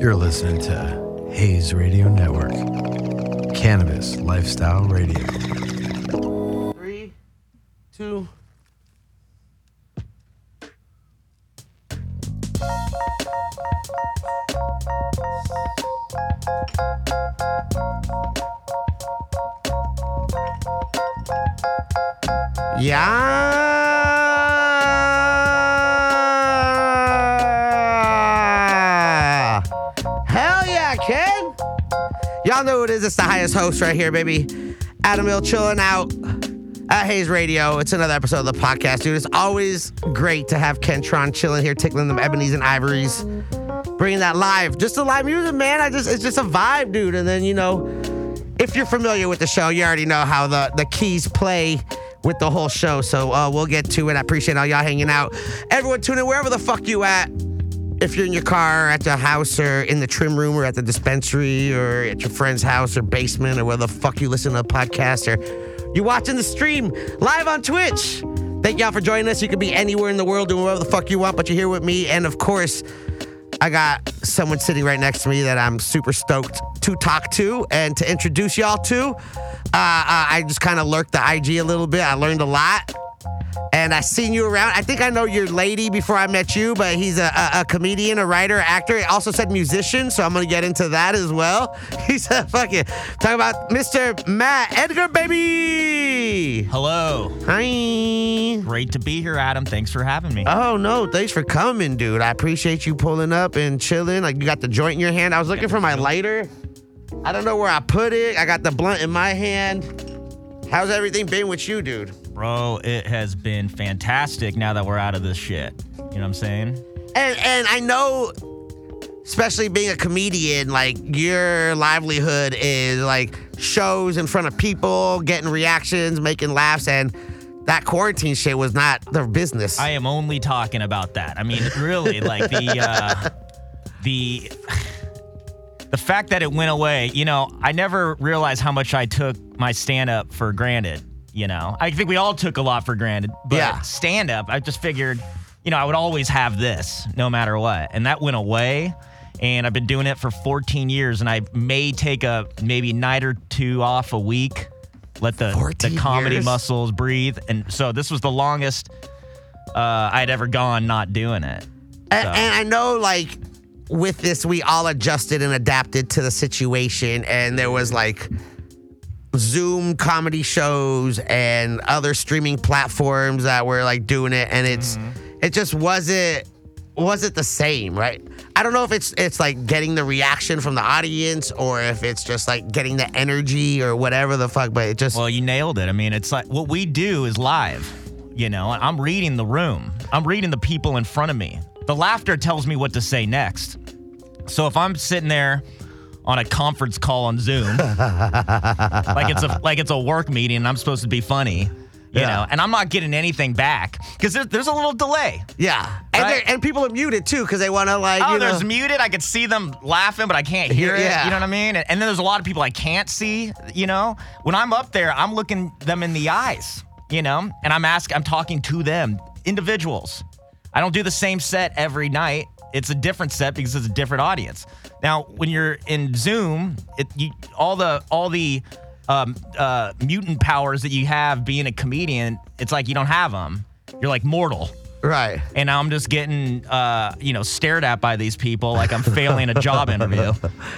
You're listening to Hayes Radio Network, Cannabis Lifestyle Radio. Three, two. Is. It's the highest host right here, baby. Adam Hill chilling out at Hayes Radio. It's another episode of the podcast, dude. It's always great to have Kentron chilling here, tickling them ebonies and ivories, bringing that live. Just the live music, man. I just it's just a vibe, dude. And then you know, if you're familiar with the show, you already know how the the keys play with the whole show. So uh, we'll get to it. I appreciate all y'all hanging out. Everyone tuning wherever the fuck you at. If you're in your car, at the house, or in the trim room, or at the dispensary, or at your friend's house, or basement, or where the fuck you listen to a podcast, or you're watching the stream live on Twitch. Thank y'all for joining us. You could be anywhere in the world doing whatever the fuck you want, but you're here with me. And of course, I got someone sitting right next to me that I'm super stoked to talk to and to introduce y'all to. Uh, I just kind of lurked the IG a little bit. I learned a lot. And I seen you around. I think I know your lady before I met you, but he's a, a, a comedian, a writer, actor. He also said musician, so I'm gonna get into that as well. He's a fucking talk about Mr. Matt Edgar, baby. Hello. Hi. Great to be here, Adam. Thanks for having me. Oh no, thanks for coming, dude. I appreciate you pulling up and chilling. Like you got the joint in your hand. I was looking for my lighter. I don't know where I put it. I got the blunt in my hand. How's everything been with you, dude? Bro, it has been fantastic now that we're out of this shit. You know what I'm saying? And and I know, especially being a comedian, like your livelihood is like shows in front of people, getting reactions, making laughs, and that quarantine shit was not their business. I am only talking about that. I mean, really, like the uh the the fact that it went away, you know, I never realized how much I took my stand up for granted, you know. I think we all took a lot for granted. But Yeah. stand up, I just figured, you know, I would always have this no matter what. And that went away. And I've been doing it for 14 years, and I may take a maybe night or two off a week, let the, the comedy years? muscles breathe. And so this was the longest uh, I'd ever gone not doing it. And, and I know, like, with this, we all adjusted and adapted to the situation, and there was like Zoom comedy shows and other streaming platforms that were like doing it, and it's Mm-hmm. it just wasn't wasn't the same, right? I don't know if it's it's like getting the reaction from the audience or if it's just like getting the energy or whatever the fuck, but it just Well, you nailed it. I mean, it's like what we do is live. You know, I'm reading the room. I'm reading the people in front of me. The laughter tells me what to say next. So if I'm sitting there on a conference call on Zoom, like it's a like it's a work meeting, and I'm supposed to be funny, you Yeah. know, and I'm not getting anything back because there, there's a little delay. yeah, and Right. and people are muted too because they want to like Oh, you know, there's muted. I could see them laughing, but I can't hear it. Yeah. You know what I mean? And then there's a lot of people I can't see. You know, when I'm up there, I'm looking them in the eyes. You know, and I'm asking, I'm talking to them, individuals. I don't do the same set every night. It's a different set because it's a different audience. Now, when you're in Zoom, it you, all the all the um, uh, mutant powers that you have being a comedian, it's like you don't have them. You're like mortal right. and I'm just getting, uh, you know, stared at by these people like I'm failing a job interview.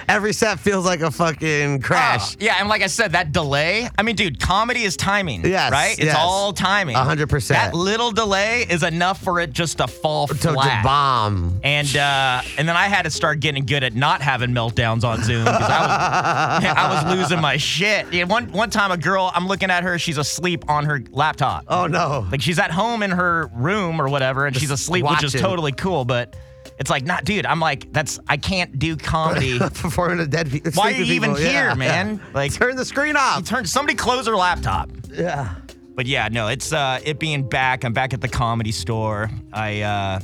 Every set feels like a fucking crash. Oh, yeah, and like I said, that delay. I mean, dude, comedy is timing. Yes, right. It's yes. all timing. A hundred percent. That little delay is enough for it just to fall to, flat. to bomb. And uh, and then I had to start getting good at not having meltdowns on Zoom because I was I was losing my shit. Yeah, one one time a girl, I'm looking at her, she's asleep on her laptop. Oh no. Like she's at home in her room or whatever, and she's asleep, which is watching. totally cool. But it's like, not, dude. I'm like, that's I can't do comedy. Performing to dead people. Why are you even here, man? Like, turn the screen off. turn somebody close their laptop. Yeah. But yeah, no, it's uh, it being back. I'm back at the comedy store. I uh,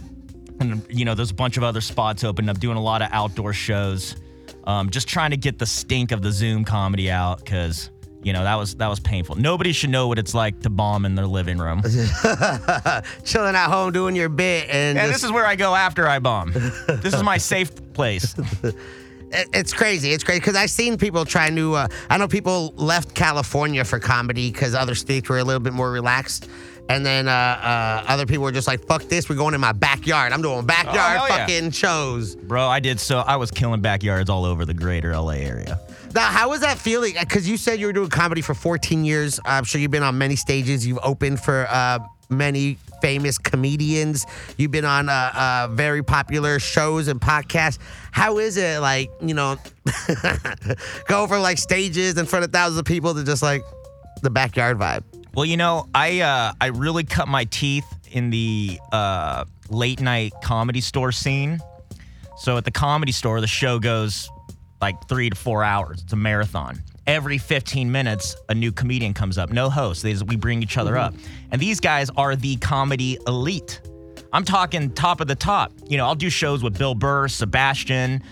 and you know, there's a bunch of other spots open. I'm doing a lot of outdoor shows. Um, just trying to get the stink of the Zoom comedy out because you know that was that was painful. Nobody should know what it's like to bomb in their living room. Chilling at home doing your bit and And just- this is where I go after I bomb. this is my safe place. It's crazy. It's crazy because I've seen people try to. Uh, I know people left California for comedy because other states were a little bit more relaxed. And then uh, uh, other people were just like, fuck this, we're going in my backyard. I'm doing backyard Oh, hell yeah. fucking shows. Bro, I did so. I was killing backyards all over the greater LA area. Now, how was that feeling? Because you said you were doing comedy for 14 years. I'm sure you've been on many stages. You've opened for uh, many famous comedians. You've been on uh, uh, very popular shows and podcasts. How is it, like, you know, go over like stages in front of thousands of people to just like the backyard vibe? Well, you know, I uh, I really cut my teeth in the uh, late night comedy store scene. So at the comedy store, the show goes like three to four hours. It's a marathon. Every 15 minutes, a new comedian comes up. No host. They just, we bring each other up. And these guys are the comedy elite. I'm talking top of the top. You know, I'll do shows with Bill Burr, Sebastian,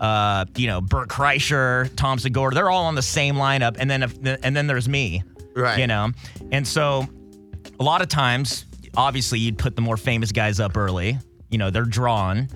uh, you know, Bert Kreischer, Tom Segura. They're all on the same lineup. And then if, and then there's me. Right. You know, and so a lot of times, obviously, you'd put the more famous guys up early. You know, they're drawn,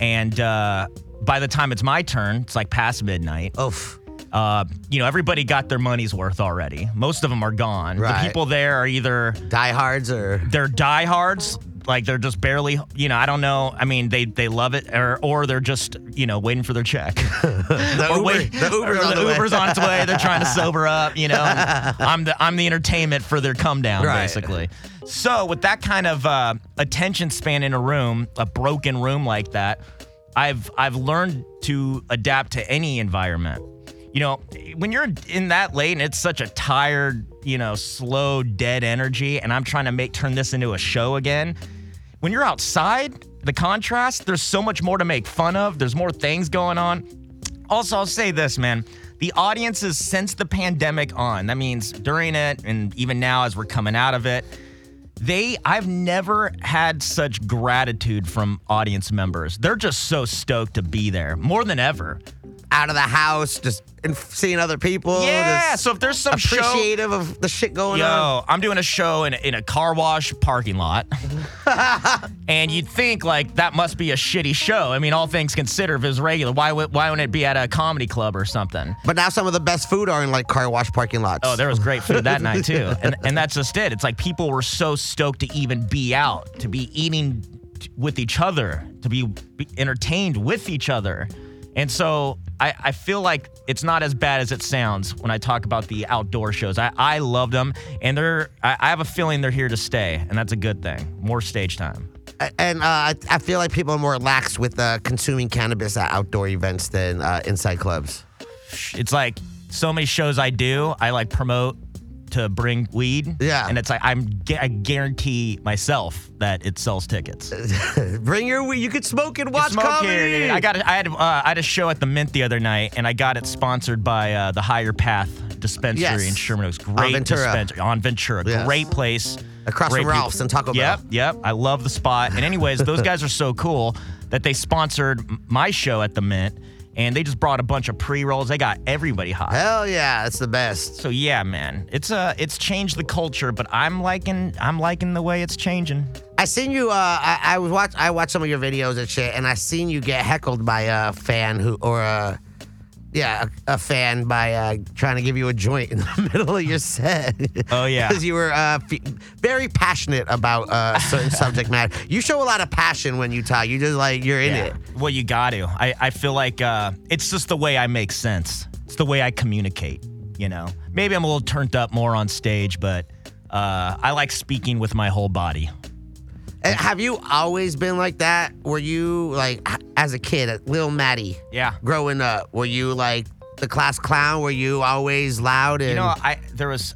and uh, by the time it's my turn, it's like past midnight. Oof. Uh, you know, everybody got their money's worth already. Most of them are gone. Right. The people there are either Diehards or. they're diehards, like they're just barely, you know, I don't know. I mean, they they love it, or or they're just, you know, waiting for their check. The, Uber, wait- the Uber's on the the. Uber's on its way. They're trying to sober up. You know, I'm the I'm the entertainment for their come down, Right. basically. So with that kind of uh, attention span in a room, a broken room like that, I've I've learned to adapt to any environment. You know, when you're in that late and it's such a tired, you know, slow, dead energy, and I'm trying to make turn this into a show again. When you're outside, the contrast, there's so much more to make fun of. There's more things going on. Also, I'll say this, man. The audiences since the pandemic on, that means during it and even now as we're coming out of it, they I've never had such gratitude from audience members. They're just so stoked to be there more than ever. Out of the house, just and seeing other people. Yeah, so if there's some show appreciative of the shit going Yo, on. I'm doing a show in, in a car wash parking lot. and you'd think like that must be a shitty show. I mean, all things considered, if it was regular, why would why wouldn't it be at a comedy club or something? But now some of the best food are in like car wash parking lots. Oh, there was great food that night too. And and that's just it. It's like people were so stoked to even be out, to be eating with each other, to be, be entertained with each other. And so I, I feel like it's not as bad as it sounds when I talk about the outdoor shows. I, I love them and they're I, I have a feeling they're here to stay, and that's a good thing. More stage time. and uh, I, I feel like people are more lax with uh, consuming cannabis at outdoor events than uh, inside clubs. It's like so many shows I do, I like promote to bring weed. Yeah. And it's like I'm gu- I guarantee myself that it sells tickets. Bring your weed. You could smoke and watch Smoke comedy. here, dude. I got. I had. Uh, I had a show at the Mint the other night, and I got it sponsored by uh, the Higher Path Dispensary Yes. in Sherman Oaks. Great Ventura. dispensary on Ventura. Yes. Great place. Across Great from Ralph's and Taco Bell. Yep, yep. I love the spot. And anyways, those guys are so cool that they sponsored m- my show at the Mint, and they just brought a bunch of pre rolls. They got everybody hot. Hell yeah, it's the best. So yeah, man, it's uh, it's changed the culture, but I'm liking, I'm liking the way it's changing. I seen you. Uh, I, I was watch. I watched some of your videos and shit, and I seen you get heckled by a fan who, or a, yeah, a, a fan by uh, trying to give you a joint in the middle of your set. Oh, yeah. because you were uh, f- very passionate about uh, a certain subject matter. You show a lot of passion when you talk. You just like you're in it. Well, you got to. I, I feel like uh, it's just the way I make sense. It's the way I communicate. You know, maybe I'm a little turned up more on stage, but uh, I like speaking with my whole body. And have you always been like that? Were you like as a kid, little Maddie, Yeah. growing up? Were you like the class clown? Were you always loud and? You know, I there was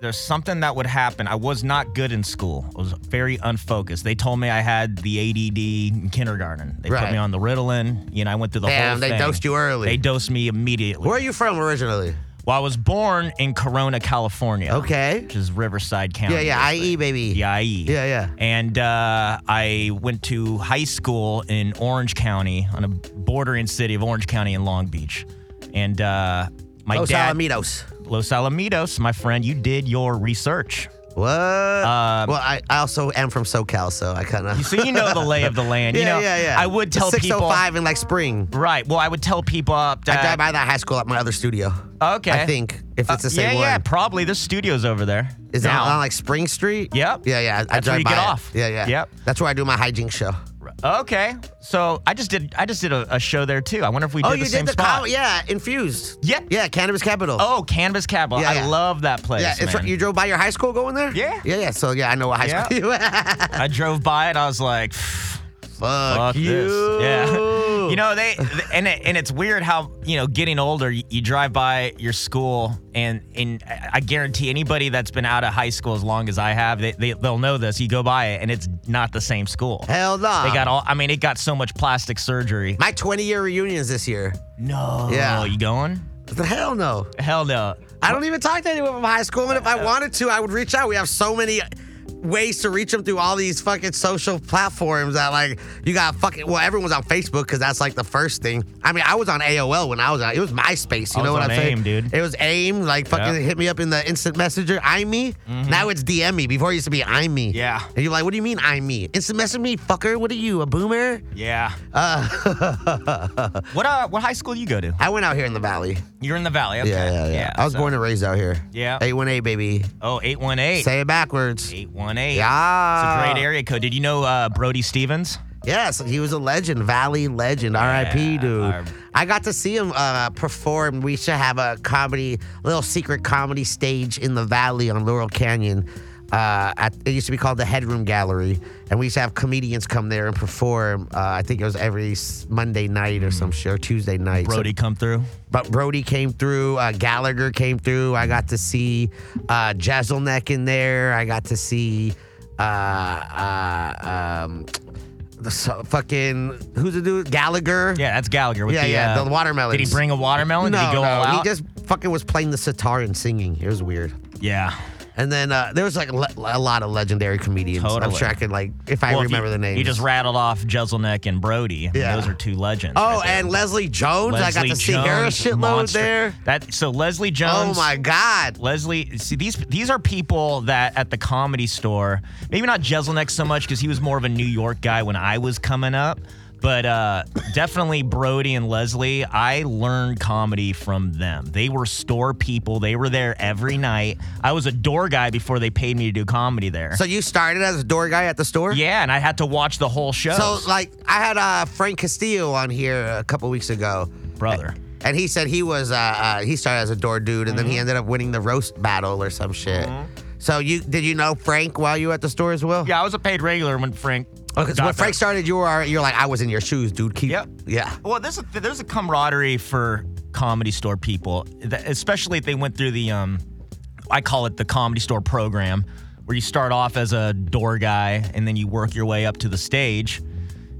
there's something that would happen. I was not good in school. I was very unfocused. They told me I had the ADD in kindergarten. They Right. put me on the Ritalin. You know, I went through the whole Damn, they thing. dosed you early. They dosed me immediately. Where are you from originally? Well, I was born in Corona, California. Okay. Which is Riverside County. Yeah, yeah. IE baby. The IE. Yeah, yeah. And uh, I went to high school in Orange County, on a bordering city of Orange County and Long Beach. And uh, my Los dad, Alamitos. Los Alamitos, my friend, you did your research. What? Um, well, I, I also am from SoCal, so I kind of. So you know the lay of the land. You yeah, know, yeah, yeah. I would tell Six people. oh five in like spring. Right. Well, I would tell people up I that. drive by that high school at my other studio. Okay. I think if it's the Uh, same yeah, one. yeah, probably. There's studios over there. Is now. on like Spring Street? Yep. Yeah, yeah. I, I That's where drive you by get it. off. Yeah, yeah. Yep. That's where I do my hijink show. Okay. So I just did. I just did a, a show there too. I wonder if we oh, did oh, the you same did the spot. cow- yeah, infused. Yeah. Yeah, Cannabis Capital. Oh, Canvas Capital. Yeah, I yeah. love that place. yeah. It's man. right, you drove by your high school going there? Yeah. Yeah, yeah. So yeah, I know what high Yeah. school you. I drove by it. I was like, Fuck, fuck you. this. Yeah. You know they and it, and it's weird how you know getting older. You, you drive by your school and and I guarantee anybody that's been out of high school as long as I have, they, they they'll know this. You go by it and it's not the same school. Hell no. They got all. I mean, it got so much plastic surgery. my 20 year reunions this year. No. Yeah. You going? The Hell no. Hell no. I don't even talk to anyone from high school, and if I wanted to, I would reach out. We have so many ways to reach them through all these fucking social platforms that like you got fucking well everyone's on Facebook because that's like the first thing. I mean, I was on AOL when I was on it was MySpace. You know what I'm saying, dude. It was AIM. Like fucking Yeah. hit me up in the instant messenger. I'm me. Now it's DM me. Before it used to be I'm me. Mm-hmm. Yeah. And you're like, what do you mean I'm me? Instant message me, fucker. What are you, a boomer? Yeah. Uh, What uh? What high school do you go to? I went out here in the valley. You're in the valley. Okay. Yeah, yeah, yeah. I was so- born and raised out here. Yeah. 818, baby. Oh, 818. Say it backwards. 818. Yeah. It's a great area code. Did you know uh, Brody Stevens? Yes, he was a legend, Valley legend, R.I.P. Yeah, Dude. our- I got to see him uh, perform. We should have a comedy, little secret comedy stage in the Valley on Laurel Canyon. Uh, at, it used to be called the Headroom Gallery, and we used to have comedians come there and perform. Uh, I think it was every Monday night or some shit, or Tuesday night. So- Brody come through. but Brody came through. Uh, Gallagher came through. I got to see uh, in there. I got to see uh, uh, um, the so, fucking who's the dude? Gallagher. Yeah, that's Gallagher. With Yeah, the, yeah, uh, the watermelons. Did he bring a watermelon? No, did he go no, all out? he just fucking was playing the sitar and singing. It was weird. yeah. And then uh, there was like le- a lot of legendary comedians. I'm Totally. sure I could like if I Well, if remember you, the names. You just rattled off Jeselnik and Brody. I mean, Yeah. Those are two legends. oh, right there. and Leslie Jones. I got to see her a Jones, shitload monster. there. That so Leslie Jones. Oh my god. Leslie, see these these are people that at the comedy store, maybe not Jeselnik so much because he was more of a New York guy when I was coming up, but uh, definitely Brody and Leslie. I learned comedy from them. They were store people. They were there every night. I was a door guy before they paid me to do comedy there. So you started as a door guy at the store? yeah, and I had to watch the whole show. So like I had uh, Frank Castillo on here a couple weeks ago, brother. and he said he was uh, uh, he started as a door dude, and then Mm-hmm. he ended up winning the roast battle or some shit. So you did you know Frank while you were at the store as well? Yeah, I was a paid regular when Frank. Oh, because when Frank started, you were you're like I was in your shoes, dude. Keep Yep. yeah. Well, there's a there's a camaraderie for comedy store people, especially if they went through the um, I call it the comedy store program, where you start off as a door guy and then you work your way up to the stage.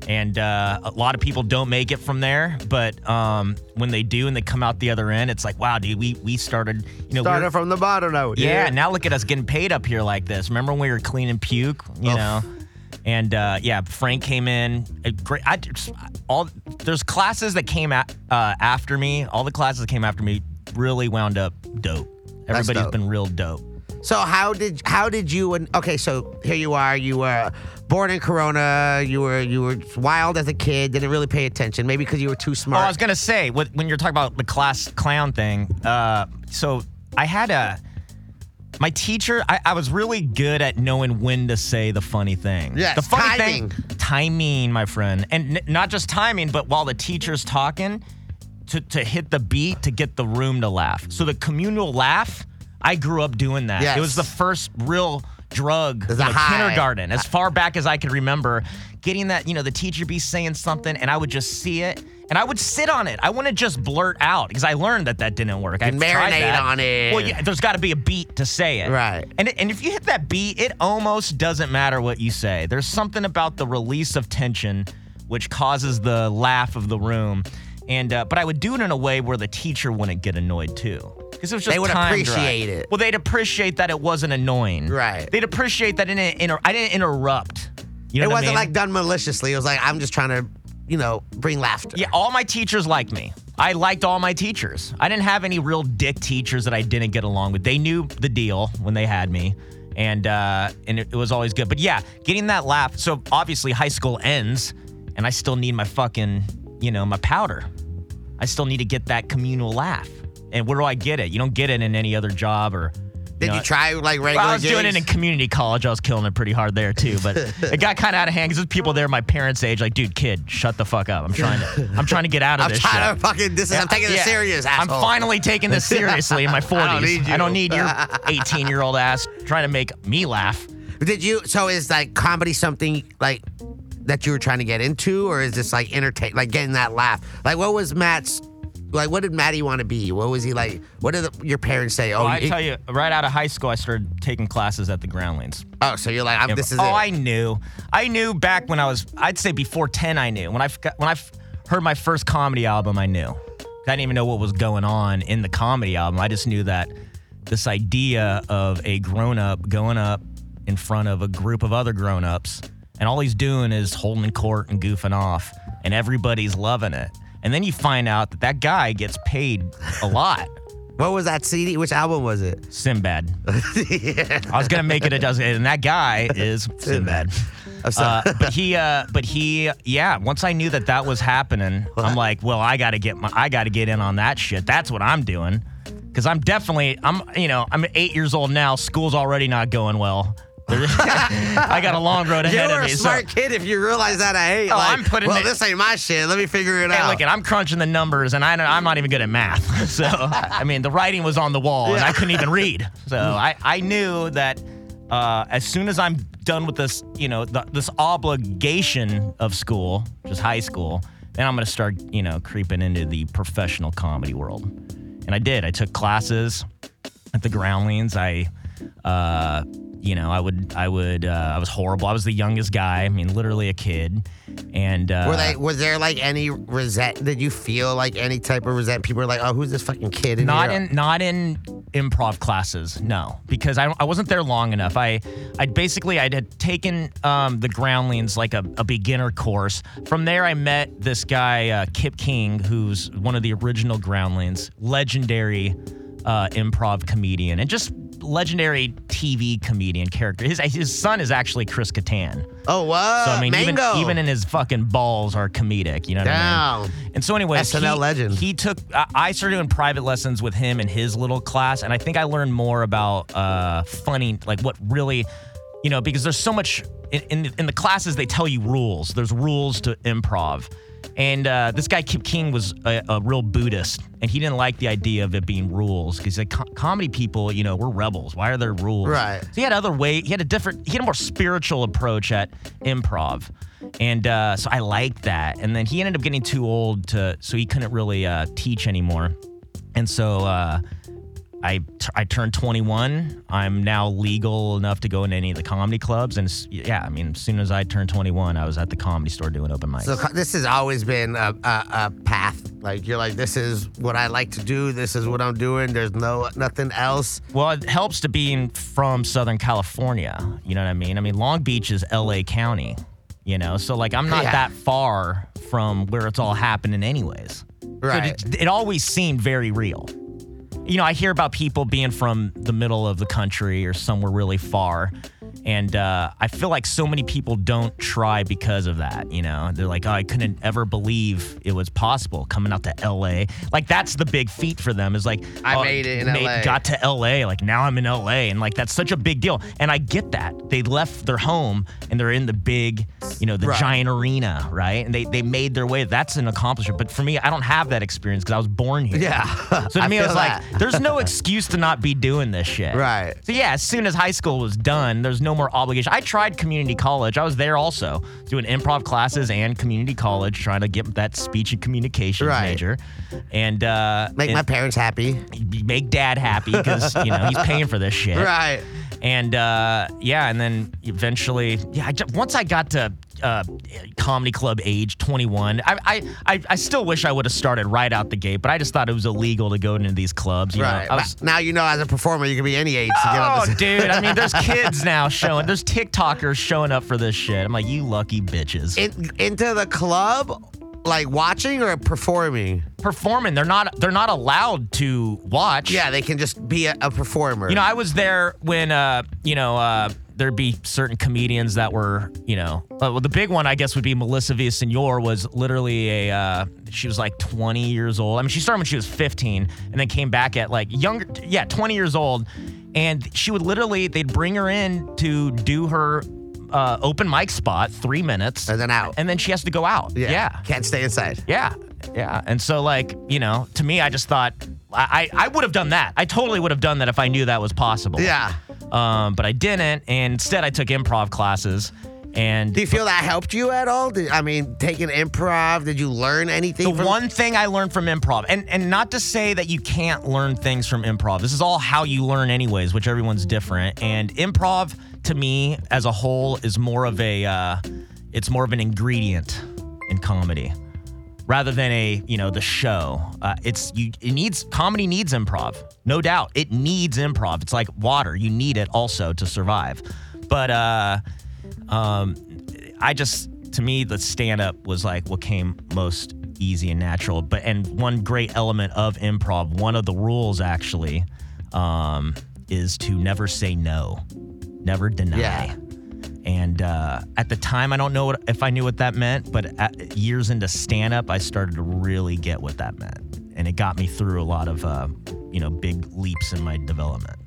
And uh, a lot of people don't make it from there, but um, when they do and they come out the other end, it's like, wow, dude, we we started, you know, we were- Started from the bottom now. yeah, now look at us getting paid up here like this. Remember when we were cleaning puke, you Oof. know? And uh, yeah, Frank came in. Great. I just, all there's classes that came a, uh, after me. All the classes that came after me really wound up dope. Everybody's dope. been real dope. So how did how did you and okay? So here you are. You were born in Corona. You were you were wild as a kid. Didn't really pay attention. Maybe because you were too Oh, smart. I was gonna say what, when you're talking about the class clown thing. Uh, so I had a my teacher. I, I was really good at knowing when to say the funny thing. Yes, the funny timing. thing, timing, my friend, and n- not just timing, but while the teacher's talking, to to hit the beat to get the room to laugh. So the communal laugh. I grew up doing that. Yes. It was the first real drug. You know, kindergarten, as far back as I could remember, getting that, you know, the teacher be saying something and I would just see it and I would sit on it. I wouldn't just blurt out because I learned that that didn't work. I marinate on it. Well, yeah, there's got to be a beat to say it. Right. And, and if you hit that beat, it almost doesn't matter what you say. There's something about the release of tension which causes the laugh of the room. And uh, but I would do it in a way where the teacher wouldn't get annoyed too. Because it was just They would appreciate it. Well, they'd appreciate that it wasn't annoying. Right. They'd appreciate that it didn't inter- I didn't interrupt. You know it what I wasn't mean? like done maliciously. It was like I'm just trying to, you know, bring laughter. Yeah, all my teachers liked me. I liked all my teachers. I didn't have any real dick teachers that I didn't get along with. They knew the deal when they had me. and uh, and it, it was always good. But yeah, getting that laugh. So obviously high school ends, and I still need my fucking you know my powder. I still need to get that communal laugh. And where do I get it? You don't get it in any other job or. Did know, you try like regular? well, I was doing it in community college. I was killing it pretty hard there too, but it got kind of out of hand because there's people there my parents' age, like, dude, kid, shut the fuck up. I'm trying to, I'm trying to get out of I'm this trying shit. to fucking. This is. I'm taking Yeah. this serious. I'm finally taking this seriously in my 40s. I don't need you. I don't need your 18 year old ass trying to make me laugh. Did you? So is like comedy something like that you were trying to get into, or is this like entertain, like getting that laugh? Like, what was Matt's? Like, what did Maddie want to be? What was he like? What did the, your parents say? Oh, Oh, I you- tell you, right out of high school, I started taking classes at the Groundlings. oh, so you're like, I'm, this is oh, it. I knew. I knew back when I was, I'd say before 10, I knew. When I when I heard my first comedy album, I knew. I didn't even know what was going on in the comedy album. I just knew that this idea of a grown up going up in front of a group of other grown ups, and all he's doing is holding court and goofing off, and everybody's loving it. And then you find out that that guy gets paid a lot. what was that CD? Which album was it? Sinbad. I was gonna make it a dozen, and that guy is Sinbad. I'm sorry. Uh, but he, uh, but he, yeah. Once I knew that that was happening, I'm like, well, I got to get my, I got to get in on that shit. That's what I'm doing, because I'm definitely, I'm, you know, I'm eight years old now. School's already not going well. I got a long road ahead you ahead were of a smart so, kid if you realize that I hate. Oh, like, I'm putting Well, it- this ain't my shit. Let me figure it Hey, out. look, I'm crunching the numbers, and I, I'm not even good at math. So, I mean, the writing was on the wall, and I couldn't even read. So, I, I knew that uh, as soon as I'm done with this, you know, the, this obligation of school, just high school, then I'm going to start, you know, creeping into the professional comedy world. And I did. I took classes at the Groundlings. I, uh, you know, I would, I would, uh, I was horrible. I was the youngest guy. I mean, literally a kid. And uh, Were they? Was there like any resent? Did you feel like any type of resent? People were like, "Oh, who's this fucking kid?" In not here? in not in improv classes no because I, I wasn't there long enough i i basically i had taken um, the groundlings like a, a beginner course from there i met this guy uh, kip king who's one of the original groundlings legendary uh, improv comedian and just legendary tv comedian character his, his son is actually chris Kattan. Oh, wow! so i mean even, Mango. even in his fucking balls are comedic you know what i mean and so, anyway, SNL he, legend. He took. I I started doing private lessons with him in his little class, and I think I learned more about uh, funny, like what really, you know, because there's so much in in, in the classes they tell you rules. There's rules to improv, and uh, this guy Kip King was a, a real Buddhist, and he didn't like the idea of it being rules because like co- comedy people, you know, we're rebels. Why are there rules? Right. So he had other way. He had a different. He had a more spiritual approach at improv, and uh, so I liked that. And then he ended up getting too old to, so he couldn't really uh, teach anymore. And so uh, I t- I turned 21. I'm now legal enough to go into any of the comedy clubs. And yeah, I mean, as soon as I turned 21, I was at the comedy store doing open mics. So this has always been a, a, a path. Like you're like, this is what I like to do. This is what I'm doing. There's no nothing else. Well, it helps to being from Southern California. You know what I mean? I mean, Long Beach is LA County, you know? So, like, I'm not Yeah. that far from where it's all happening, anyways. Right. So it, it always seemed very real. You know, I hear about people being from the middle of the country or somewhere really far. And uh, I feel like so many people don't try because of that. You know, they're like, oh, I couldn't ever believe it was possible coming out to LA. Like, that's the big feat for them is like, I oh, made it in LA. Got to LA. Like, now I'm in LA. And like, that's such a big deal. And I get that. They left their home and they're in the big, you know, the Right. giant arena, right? And they, they made their way. That's an accomplishment. But for me, I don't have that experience because I was born here. Yeah. So to I me, it was feel like, there's no excuse to not be doing this shit. Right. So yeah, as soon as high school was done, there's no more obligation. I tried community college. I was there also doing improv classes and community college, trying to get that speech and communications Right. major, and uh, Make and my parents happy. make dad happy because you know he's paying for this shit. Right. And uh, yeah, and then eventually, yeah, I once I got to uh, comedy club age 21, I, I, I, I still wish I would have started right out the gate, but I just thought it was illegal to go into these clubs. You Right. Know? Was, now you know as a performer you can be any age to get on Oh, dude! I mean, there's kids now showing. There's TikTokers showing up for this shit. I'm like, you lucky bitches. In, into the club, like watching or performing? performing. They're not they're not allowed to watch. Yeah, they can just be a, a performer. You know, I was there when uh, you know, uh there'd be certain comedians that were, you know, uh, well, the big one I guess would be Melissa Villasenor was literally a, uh, she was like 20 years old. I mean, she started when she was 15 and then came back at like younger, yeah, 20 years old. And she would literally, they'd bring her in to do her uh, open mic spot, three minutes, And then out. and then she has to go out. yeah. Can't stay inside. Yeah, yeah. And so, like, you know, to me, I just thought I, I, I would have done that. I totally would have done that if I knew that was possible. Yeah. Um, but I didn't, and instead I took improv classes. And Do you feel that helped you at all? Did, I mean, taking improv, did you learn anything? the from one thing I learned from improv, and and not to say that you can't learn things from improv. This is all how you learn, anyways, which everyone's different. And improv, to me, as a whole, is more of a, uh, it's more of an ingredient in comedy. Rather than a you know the show. Uh, it's you. It needs comedy needs improv, no doubt. It needs improv. It's like water. You need it also to survive. But uh, um, I just to me the stand up was like what came most easy and natural. But and one great element of improv, one of the rules actually, um, is to never say no, never deny. Yeah. And uh, at the time, I don't know what, if I knew what that meant, but at, years into stand up, I started to really get what that meant. And it got me through a lot of, uh, you know, big leaps in my development.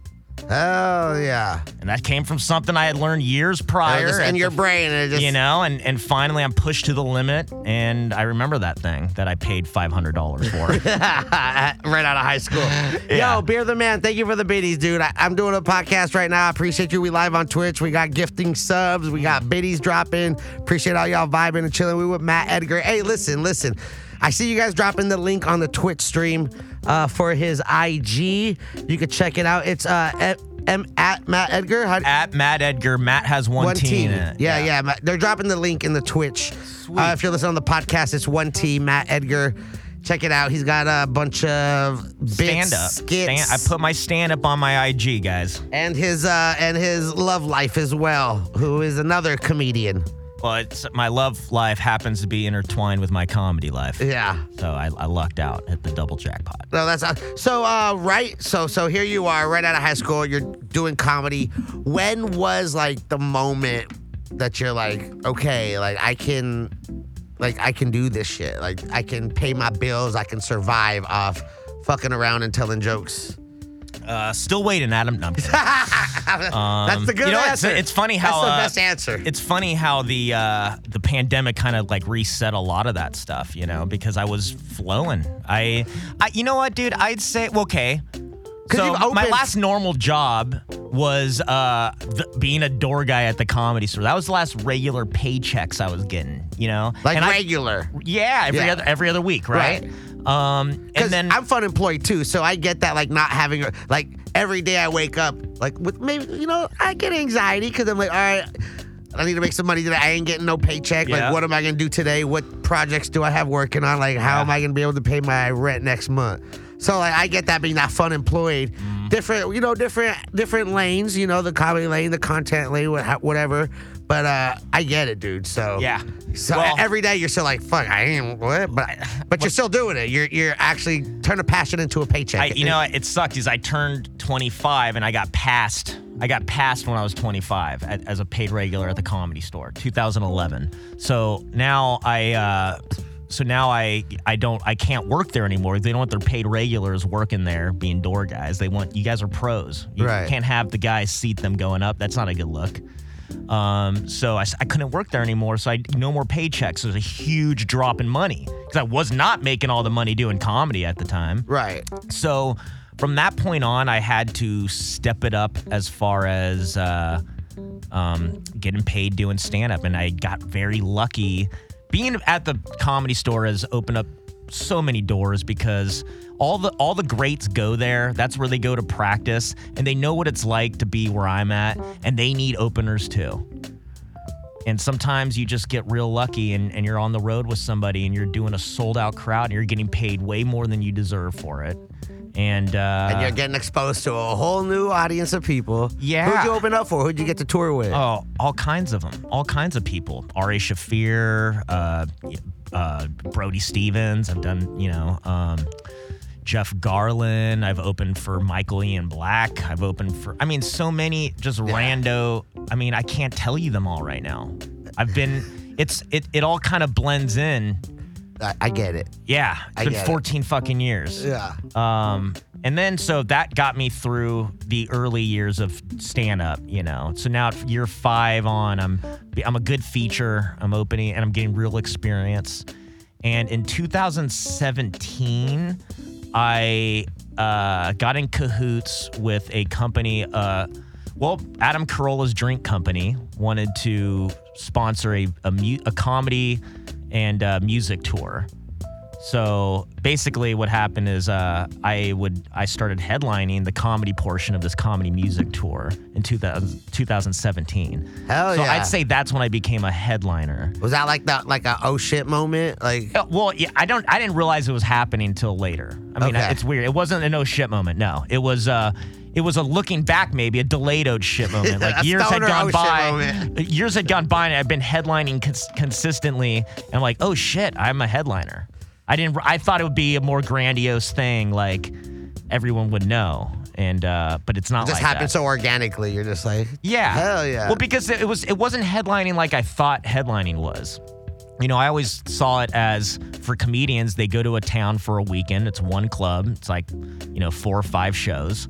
Hell yeah. And that came from something I had learned years prior. Just in your the- brain. And it just, you know, and, and finally I'm pushed to the limit. And I remember that thing that I paid $500 for. right out of high school. Yeah. Yo, Beer the Man, thank you for the biddies, dude. I, I'm doing a podcast right now. I appreciate you. We live on Twitch. We got gifting subs. We got biddies dropping. Appreciate all y'all vibing and chilling. We with Matt Edgar. Hey, listen, listen. I see you guys dropping the link on the Twitch stream uh, for his IG. You can check it out. It's uh, at, M at Matt Edgar. How, At Matt Edgar, Matt has one, one T team. in it. Yeah, yeah. Ma- They're dropping the link in the Twitch. Uh, if you're listening on the podcast, it's one T, Matt Edgar. Check it out. He's got a bunch of bits, Stand up. skits, Stand, I put my stand up on my IG, guys. and his uh, and his love life as well. Who is another comedian? Well, it's, my love life happens to be intertwined with my comedy life. Yeah. So I, I lucked out at the double jackpot. No, that's uh, so. Uh, right. So, so here you are, right out of high school. You're doing comedy. When was like the moment that you're like, okay, like I can, like I can do this shit. Like I can pay my bills. I can survive off fucking around and telling jokes. Uh, still waiting, Adam. No, I'm kidding. that's the good Um, you know, it's, answer. it's funny how that's the uh, best answer. It's funny how the uh, the pandemic kind of like reset a lot of that stuff, you know, because I was flowing. I, I you know what, dude? I'd say well, okay. 'Cause So you've my opened- last normal job was uh, th- being a door guy at the comedy store. That was the last regular paychecks I was getting, you know. like and I- regular. yeah, every Yeah. other every other week, right? Um, and then I'm fun employed too, so I get that like not having like every day I wake up like with maybe you know I get anxiety because I'm like all right. I need to make some money today. I ain't getting no paycheck. Yeah. Like, what am I gonna do today? What projects do I have working on? Like, how Yeah. am I gonna be able to pay my rent next month? So, like, I get that being that fun employed, Mm-hmm. different, you know, different, different lanes. You know, the comedy lane, the content lane, whatever. But uh I get it, dude. So Yeah. So Well- every day you're still like, fuck, I ain't what, but but you're still doing it. You're you're actually turn a passion into a paycheck. I, you know, it sucked is I turned 25 and I got passed. I got passed when I was 25 at, as a paid regular at the comedy store, 2011. So now I, uh, so now I, I don't, I can't work there anymore. They don't want their paid regulars working there being door guys. They want you guys are pros. You Right. can't have the guys seat them going up. That's not a good look. Um, so I couldn't work there anymore. So I no more paychecks. There's a huge drop in money because I was not making all the money doing comedy at the time. right. So from that point on, I had to step it up as far as uh, um, getting paid doing stand up. And I got very lucky. Being at the comedy store has opened up so many doors because all the all the greats go there. That's where they go to practice, and they know what it's like to be where I'm at, and they need openers too. And sometimes you just get real lucky and, and you're on the road with somebody and you're doing a sold out crowd and you're getting paid way more than you deserve for it. And, uh, and you're getting exposed to a whole new audience of people. Yeah. Who'd you open up for? Who'd you get to tour with? Oh, all kinds of them. All kinds of people. Ari Shaffir, uh, uh, Brody Stevens. I've done, you know, um, Jeff Garlin. I've opened for Michael Ian Black. I've opened for, I mean, so many just rando. I mean, I can't tell you them all right now. I've been, it's, it, it all kind of blends in. I, I get it. Yeah. It's I been get it. 14 fucking years. Yeah. Um, and then so that got me through the early years of stand up, you know. So now year five on, I'm I'm a good feature. I'm opening and I'm getting real experience. And in 2017, I uh, got in cahoots with a company. Uh, well, Adam Carolla's drink company wanted to sponsor a a, mu- a comedy and uh, music tour. So basically, what happened is uh, I would I started headlining the comedy portion of this comedy music tour in 2000, 2017. Hell so yeah. I'd say that's when I became a headliner. Was that like that, like a oh shit moment? Like, Uh, Well, yeah, I don't I didn't realize it was happening until later. I mean, Okay. it's weird. It wasn't a no shit moment. No, it was uh it was a looking back maybe a delayed oh shit moment. Like years had gone oh by. Years had gone by and I've been headlining cons- consistently and I'm like, "Oh shit, I'm a headliner." I didn't I thought it would be a more grandiose thing like everyone would know. And uh but it's not it just like happened that. so organically. You're just like, Yeah. Hell yeah. Well, because it was it wasn't headlining like I thought headlining was. You know, I always saw it as for comedians, they go to a town for a weekend. It's one club. It's like, you know, four or five shows.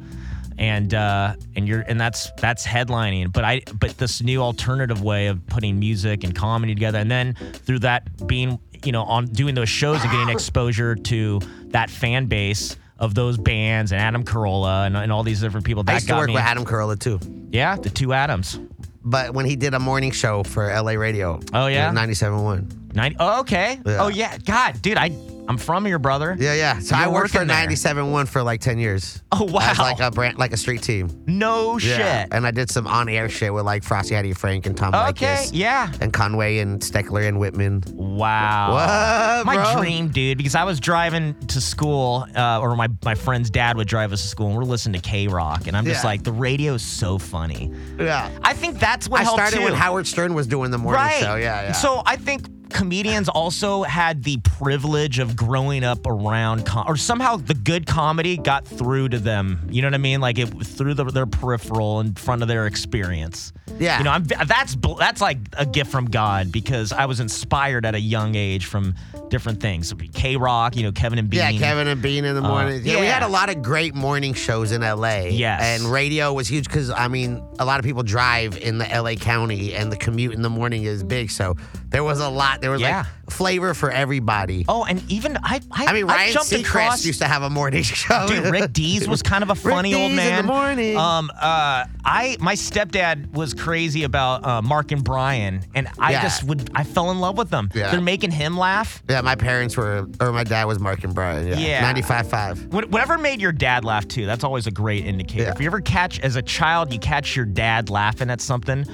And uh and you're and that's that's headlining. But I but this new alternative way of putting music and comedy together and then through that being, you know, on doing those shows and getting exposure to that fan base of those bands and Adam Carolla and, and all these different people that I used to work me. with Adam Carolla too. Yeah, the two Adams. But when he did a morning show for LA Radio. Oh, yeah? 97.1. 90, oh, okay. Yeah. Oh, yeah. God, dude, I, I'm from here, brother. Yeah, yeah. So I worked for 97.1 for like 10 years. Oh, wow. As like a brand, like a street team. no Yeah. shit. And I did some on-air shit with like Frosty Heidi Frank and Tom Okay, Leykis. yeah. And Conway and Steckler and Whitman. Wow. What, my bro? dream, dude, because I was driving to school, uh, or my, my friend's dad would drive us to school, and we're listening to K Rock. And I'm just Yeah. like, the radio is so funny. Yeah. I think that's what I helped started too. when Howard Stern was doing the morning right. show. Yeah, yeah. So I think comedians also had the privilege of growing up around, com- or somehow the good comedy got through to them. You know what I mean? Like it through the, their peripheral in front of their experience. Yeah. You know, I'm, that's that's like a gift from God because I was inspired at a young age from different things. K Rock, you know, Kevin and Bean. Yeah, Kevin and Bean in the uh, morning. yeah, we had a lot of great morning shows in LA. Yes. And radio was huge because, I mean, a lot of people drive in the LA County and the commute in the morning is big. So there was a lot, there was Yeah. like flavor for everybody. Oh, and even I, I, I mean, I Ryan jumped Seacrest across. used to have a morning show. Dude, Rick Dees was kind of a Rick funny old Dees in man. the morning. Um, uh, I my stepdad was crazy about uh, Mark and Brian, and I Yeah. just would I fell in love with them. Yeah. They're making him laugh. yeah, my parents were, or my dad was Mark and Brian. Yeah. Yeah. 95.5. What- Whatever made your dad laugh too, that's always a great indicator. Yeah. If you ever catch, as a child, you catch your dad laughing at something,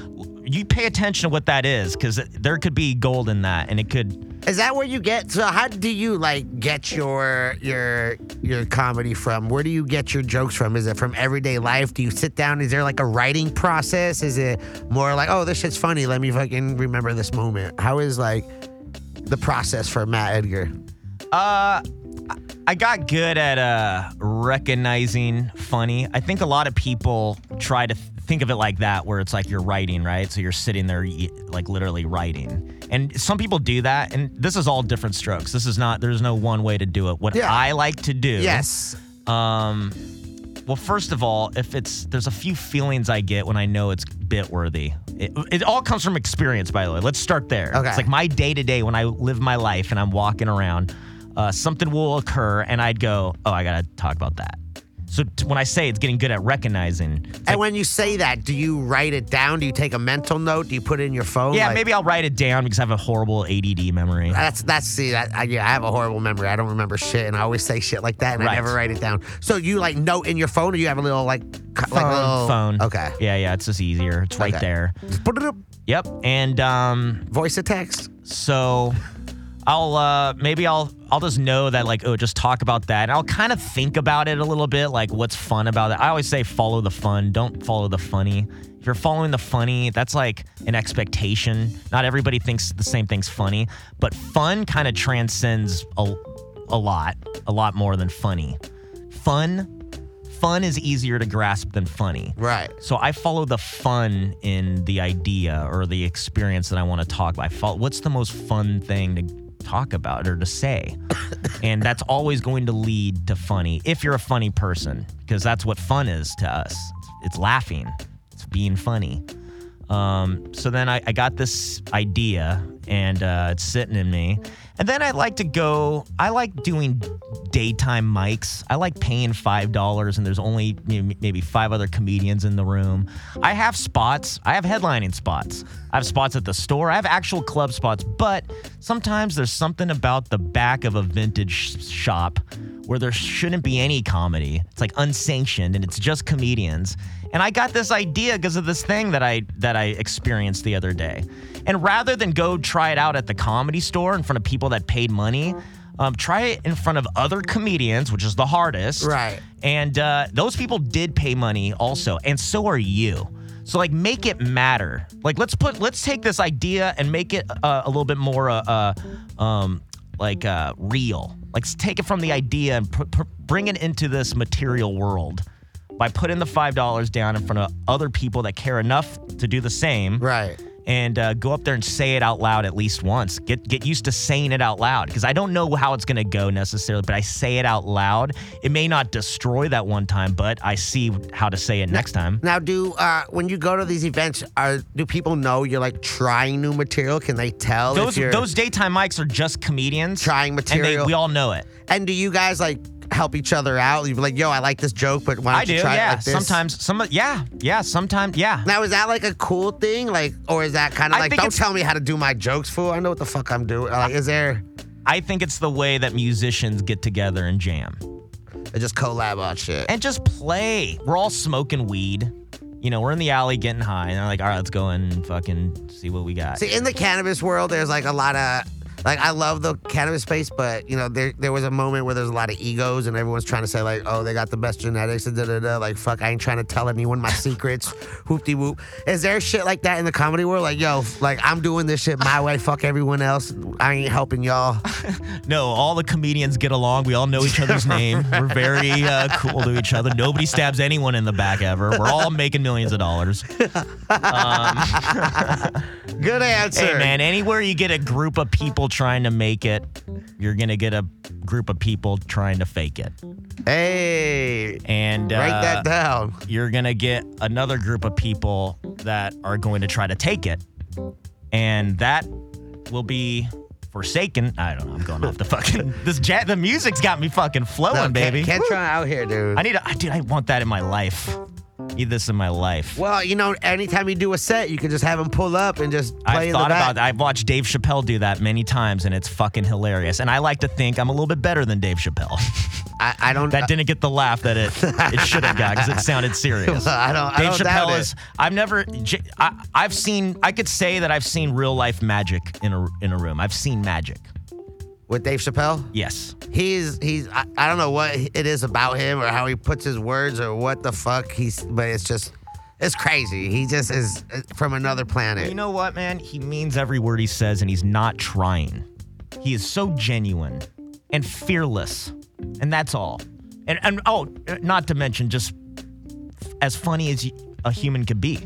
you pay attention to what that is because there could be gold in that, and it could. Is that where you get? So how do you like get your your your comedy from? Where do you get your jokes from? Is it from everyday life? Do you sit down? Is there like a writing process? Is it more like, oh, this shit's funny. Let me fucking remember this moment. How is like the process for Matt Edgar? Uh, I got good at uh, recognizing funny. I think a lot of people try to th- think of it like that, where it's like you're writing, right? So you're sitting there, like literally writing. And some people do that, and this is all different strokes. This is not. There's no one way to do it. What Yeah. I like to do, Yes. Um, well, first of all, if it's there's a few feelings I get when I know it's bit worthy. It, it all comes from experience, by the way. Let's start there. Okay. It's like my day to day when I live my life and I'm walking around, uh, something will occur and I'd go, oh, I gotta talk about that. So t- when I say it's getting good at recognizing, And like, when you say that, do you write it down? Do you take a mental note? Do you put it in your phone? yeah, Like- maybe I'll write it down because I have a horrible ADD memory. That's that's see that I, yeah I have a horrible memory. I don't remember shit, and I always say shit like that, and I never write it down. So you like note in your phone, or you have a little like co- like phone, little phone. Okay, Yeah, yeah, it's just easier. It's right Okay. there. Just put it up. Yep. And um, Voice to text. So I'll uh maybe I'll I'll just know that like oh just talk about that and I'll kind of think about it a little bit like what's fun about it. I always say follow the fun, don't follow the funny. If you're following the funny, that's like an expectation. Not everybody thinks the same thing's funny, but fun kind of transcends a, a lot, a lot more than funny. Fun fun is easier to grasp than funny. Right. So I follow the fun in the idea or the experience that I want to talk about. I follow what's the most fun thing to talk about or to say. and that's always going to lead to funny if you're a funny person, because that's what fun is to us. It's, laughing, it's being funny. Um, so then I, I got this idea and uh, it's sitting in me. And then I like to go, I like doing daytime mics. I like paying $5 and there's only you know, maybe five other comedians in the room. I have spots, I have headlining spots. I have spots at the store, I have actual club spots, but sometimes there's something about the back of a vintage shop where there shouldn't be any comedy. It's like unsanctioned and it's just comedians. And I got this idea because of this thing that I that I experienced the other day. And rather than go try it out at the comedy store in front of people that paid money, um, try it in front of other comedians, which is the hardest. Right. And uh, those people did pay money also, and so are you. So like, make it matter. Like, let's put let's take this idea and make it uh, a little bit more uh, uh um like uh, real. Like, take it from the idea and pr- pr- bring it into this material world by putting the five dollars down in front of other people that care enough to do the same Right. and uh, go up there and say it out loud at least once. Get get used to saying it out loud because I don't know how it's gonna go necessarily, but I say it out loud. It may not destroy that one time, but I see how to say it next time. Now, do uh, when you go to these events, are do people know you're like trying new material? Can they tell Those if you're those daytime mics are just comedians Trying and they, material. we all know it. And do you guys like help each other out? You're like, yo, I like this joke, but why don't I do, you try yeah. it like this? sometimes, some, yeah, yeah. Sometimes, yeah. Now, is that like a cool thing? Like, or is that kind of I like, think don't it's- tell me how to do my jokes, fool? I know what the fuck I'm doing. Like, is there I think it's the way that musicians get together and jam. or just collab on shit? and just play. We're all smoking weed. You know, we're in the alley getting high, and they're like, all right, let's go and fucking see what we got. See, in the cannabis world, there's like a lot of like I love the cannabis space, but you know, there there was a moment where there's a lot of egos and everyone's trying to say like, oh, they got the best genetics and da da da. Like, fuck, I ain't trying to tell anyone my secrets. Whoop de whoop. Is there shit like that in the comedy world? Like, yo, like I'm doing this shit my way. Fuck everyone else. I ain't helping y'all. No, all the comedians get along. We all know each other's name. We're very uh, cool to each other. Nobody stabs anyone in the back ever. We're all making millions of dollars. Good answer. Hey, man, anywhere you get a group of people trying to make it, you're going to get a group of people trying to fake it. Hey, And uh, write that down. you're gonna get another group of people that are going to try to take it, and that will be forsaken. I don't know. I'm going off the fucking this jet. The music's got me fucking flowing, No, baby. Can't, can't try out here, dude. I need to, dude. I want that in my life. Need this in my life. well, you know, anytime you do a set, you can just have them pull up and just play I've thought about that. I've watched Dave Chappelle do that many times, and it's fucking hilarious. And I like to think I'm a little bit better than Dave Chappelle. I, I don't. that didn't get the laugh that it it should have got because it sounded serious. I don't. I Dave don't doubt Chappelle is. I've never. I, I've seen. I could say that I've seen real life magic in a in a room. I've seen magic. With Dave Chappelle. Yes. He's he's. I, I don't know what it is about him or how he puts his words or what the fuck he's. But it's just, it's crazy. He just is uh, from another planet. You know what, man? He means every word he says, and he's not trying. He is so genuine and fearless, and that's all. And and oh, not to mention just as funny as a human could be.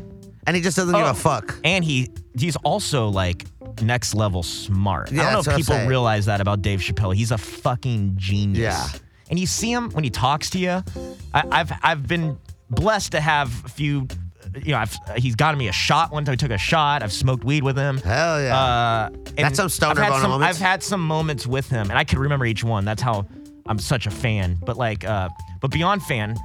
and he just doesn't give Oh. a fuck. And he he's also like next level smart. Yeah, I don't know if people realize that about Dave Chappelle. He's a fucking genius. Yeah. And you see him when he talks to you. I, I've I've been blessed to have a few. You know, I've, he's gotten me a shot one time. I took a shot. I've smoked weed with him. Hell yeah. Uh, and That's some stoner I've had some, moments. I've had some moments with him, and I can remember each one. That's how I'm such a fan. But like, uh, but beyond fan,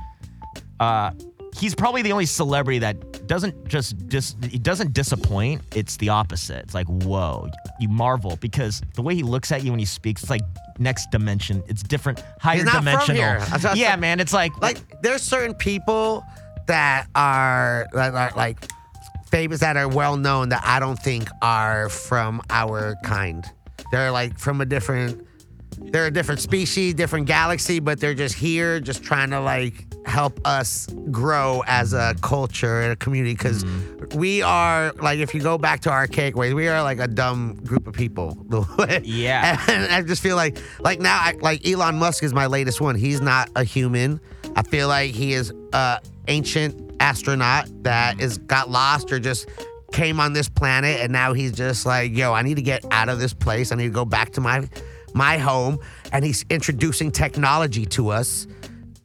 uh, he's probably the only celebrity that doesn't just dis- he doesn't disappoint. It's the opposite. It's like whoa, you marvel because the way he looks at you when he speaks, it's like next dimension. It's different, higher not from dimensional. here. That's what I Yeah, said. man. It's like like there's certain people that are, that are like famous that are well known that I don't think are from our kind. They're like from a different they're a different species, different galaxy, but they're just here just trying to like help us grow as a culture and a community because mm-hmm. we are like if you go back to archaic ways, we are like a dumb group of people. Yeah. And I just feel like like now I, like Elon Musk is my latest one. He's not a human. I feel like he is a ancient astronaut that is got lost or just came on this planet and now he's just like, yo, I need to get out of this place. I need to go back to my my home. And he's introducing technology to us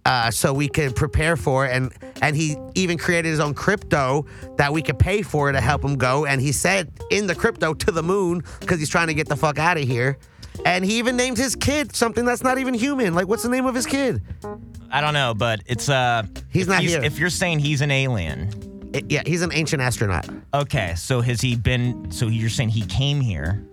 uh, so we can prepare for it. And and he even created his own crypto that we could pay for to help him go. And he said in the crypto to the moon because he's trying to get the fuck out of here. And he even named his kid something that's not even human. Like, what's the name of his kid? I don't know, but it's uh. He's not here. If you're saying he's an alien, It- yeah, he's an ancient astronaut. okay. So has he been? So you're saying he came here,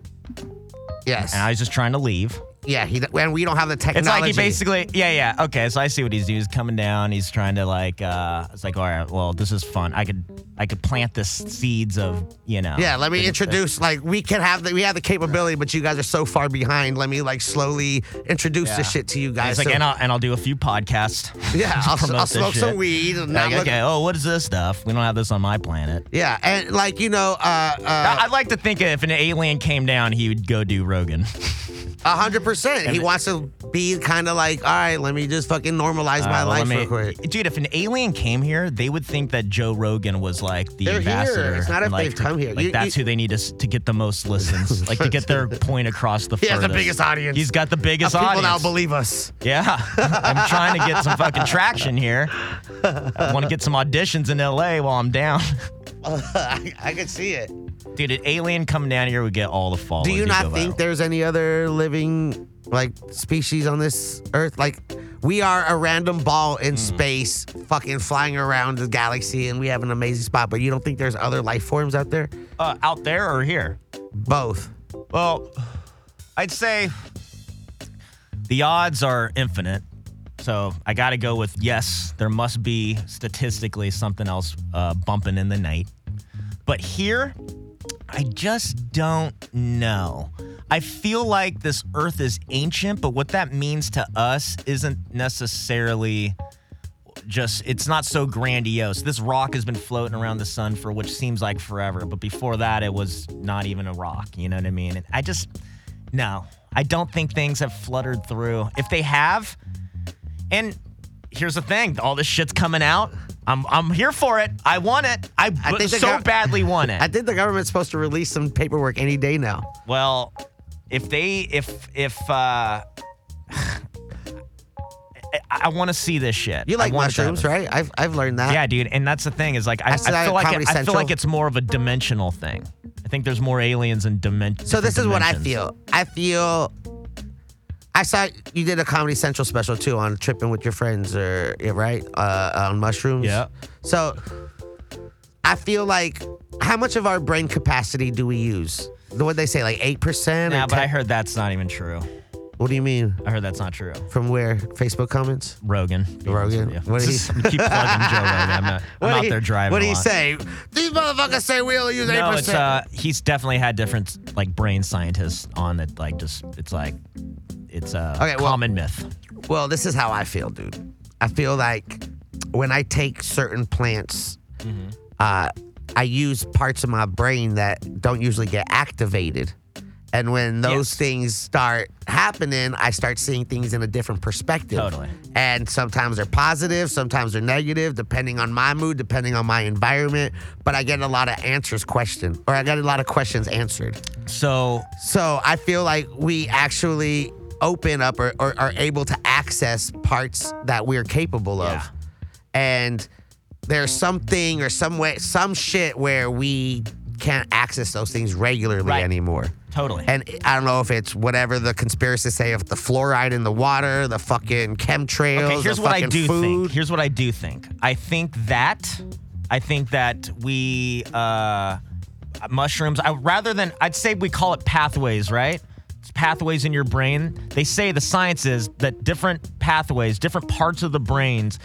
Yes. and I was just trying to leave. Yeah, he, and we don't have the technology. It's like he basically, yeah, yeah. Okay, so I see what he's doing. He's coming down. He's trying to like, uh, it's like, all right, well, this is fun. I could, I could plant the seeds of, you know. Yeah, let me introduce. Like we can have the we have the capability, but you guys are so far behind. Let me like slowly introduce Yeah. this shit to you guys. It's like, So- and I'll and I'll do a few podcasts. yeah, I'll, I'll smoke some weed. And Like, look- okay, oh, what is this stuff? We don't have this on my planet. Yeah, and like you know, uh, uh, I'd like to think if an alien came down, he would go do Rogan. a hundred percent. He wants to be kind of like, all right, let me just fucking normalize my Uh, well, life let me- real quick. Dude, if an alien came here, they would think that Joe Rogan was like the They're here. ambassador. It's not and, if like, they've to- come here. Like You- that's you- who they need to, s- to get the most listens, like to get their point across the He has the furthest. biggest audience. He's got the biggest audience. People audience. now believe us. Yeah, I'm trying to get some fucking traction here. I want to get some auditions in LA while I'm down. I, I can see it. Dude, an alien coming down here would get all the followers. Do you not think there's any other living like species on this earth? Like we are a random ball Hmm. in space, fucking flying around the galaxy, and we have an amazing spot. But you don't think there's other life forms out there? uh, out there or here? Both. Well, I'd say the odds are infinite. So I got to go with yes, there must be statistically something else uh, bumping in the night. But here, I just don't know. I feel like this earth is ancient, but what that means to us isn't necessarily just it's not so grandiose. This rock has been floating around the sun for which seems like forever, but before that it was not even a rock, you know what I mean? And I just no. I don't think things have fluttered through. If they have, and here's the thing, all this shit's coming out. I'm I'm here for it. I want it. I, I think so got- badly want it. I think the government's supposed to release some paperwork any day now. Well, if they if if uh I, I want to see this shit. You like want it to mushrooms, right? I've I've learned that. Yeah, dude, and that's the thing is like I, I, that feel like it, I feel like it's more of a dimensional thing. I think there's more aliens and dimensions. So this is what I feel. I feel. I saw you did a Comedy Central special too on tripping with your friends, or right uh, on mushrooms. Yeah. So I feel like how much of our brain capacity do we use? What they say, like eight percent? Yeah, but I heard that's not even true. What do you mean? I heard that's not true. From where? Facebook comments? Rogan. Rogan? you. What did he- keep plugging Joe Rogan. I'm, not, I'm What out he- there driving. What do you say? These motherfuckers say we only use eight No, it's percent. uh, he's definitely had different like brain scientists on that. Like just it's like it's a Okay, well- common myth. Well, this is how I feel, dude. I feel like when I take certain plants, uh, I use parts of my brain that don't usually get activated. And when those Yes. things start happening, I start seeing things in a different perspective. Totally. And sometimes they're positive, sometimes they're negative, depending on my mood, depending on my environment. But I get a lot of answers questioned, or I get a lot of questions answered. So So I feel like we actually open up or, or are able to access parts that we're capable of. Yeah. And there's something or some way, some shit where we can't access those things regularly Right. anymore. Totally. And I don't know if it's whatever the conspiracies say of the fluoride in the water, the fucking chemtrails, Okay, here's the what I do food. think. Here's what I do think. I think that I think that we uh mushrooms I, rather than I'd say we call it pathways, right? It's pathways in your brain. They say the science is that different pathways, different parts of the brains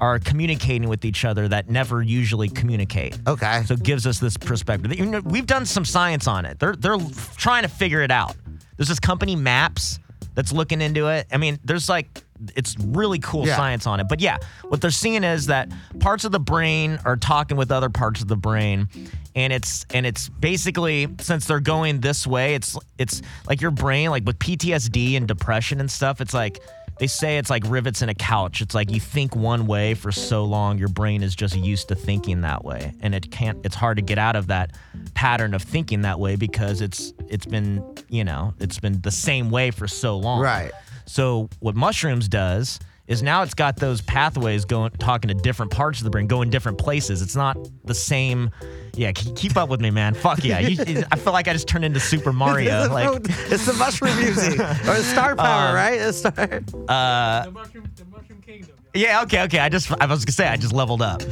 are communicating with each other that never usually communicate. Okay. So it gives us this perspective. You know, we've done some science on it. They're they're trying to figure it out. There's this company Maps that's looking into it. I mean, there's like it's really cool Yeah. science on it. But yeah, what they're seeing is that parts of the brain are talking with other parts of the brain. And it's and it's basically since they're going this way, it's it's like your brain, like with PTSD and depression and stuff, it's like they say it's like rivets in a couch. It's like you think one way for so long, your brain is just used to thinking that way. And it can't it's hard to get out of that pattern of thinking that way because it's it's been, you know, it's been the same way for so long. Right. So what mushrooms does is now it's got those pathways going talking to different parts of the brain, going different places. It's not the same. Yeah, keep up with me, man. Fuck yeah. You, I feel like I just turned into Super Mario. Like it's the mushroom music or the star power, Um, right? The star. the mushroom, the mushroom kingdom. yeah, okay, okay. I just I was gonna say I just leveled up.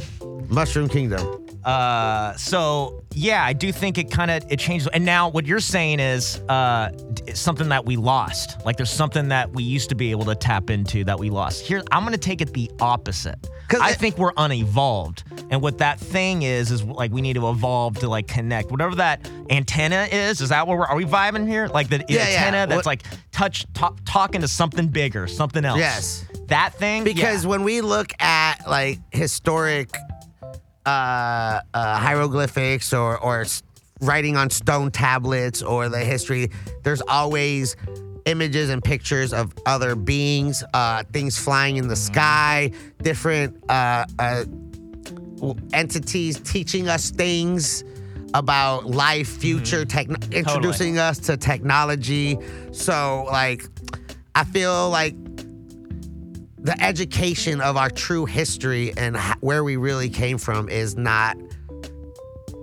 Mushroom Kingdom. Uh, so yeah, I do think it kind of it changed. And now what you're saying is uh, something that we lost. Like there's something that we used to be able to tap into that we lost. Here, I'm gonna take it the opposite. 'Cause I it- think we're unevolved, and what that thing is is like we need to evolve to like connect. Whatever that antenna is, is that what we're are we vibing here? Like the Yeah, yeah. antenna that's What- like touch talk, talking to something bigger, something else. Yes. that thing. Because yeah. when we look at like historic uh, uh, hieroglyphics or or writing on stone tablets or the history, there's always images and pictures of other beings, uh, things flying in the Mm-hmm. sky, different uh, uh, entities teaching us things about life, future, techn introducing us to technology. So, like, I feel like the education of our true history and where we really came from is not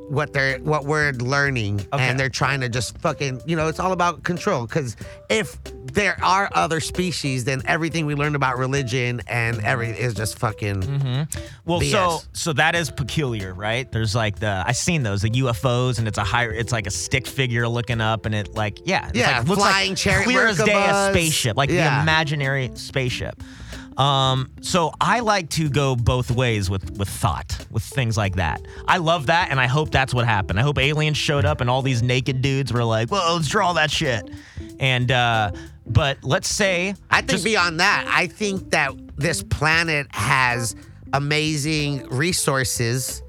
what they're what we're learning Okay. and they're trying to just fucking you know it's all about control because if there are other species then everything we learned about religion and everything is just fucking mm-hmm. Well, so BS. so that is peculiar, right? There's like the I've seen those the UFOs, and it's a higher, it's like a stick figure looking up, and it like yeah, Yeah, like, looks flying like clear as day a spaceship, like the imaginary spaceship. Um, so I like to go both ways with with thought, with things like that. I love that, and I hope that's what happened. I hope aliens showed up, and all these naked dudes were like, "Well, let's draw that shit." And uh, but let's say I think just- beyond that, I think that this planet has amazing resources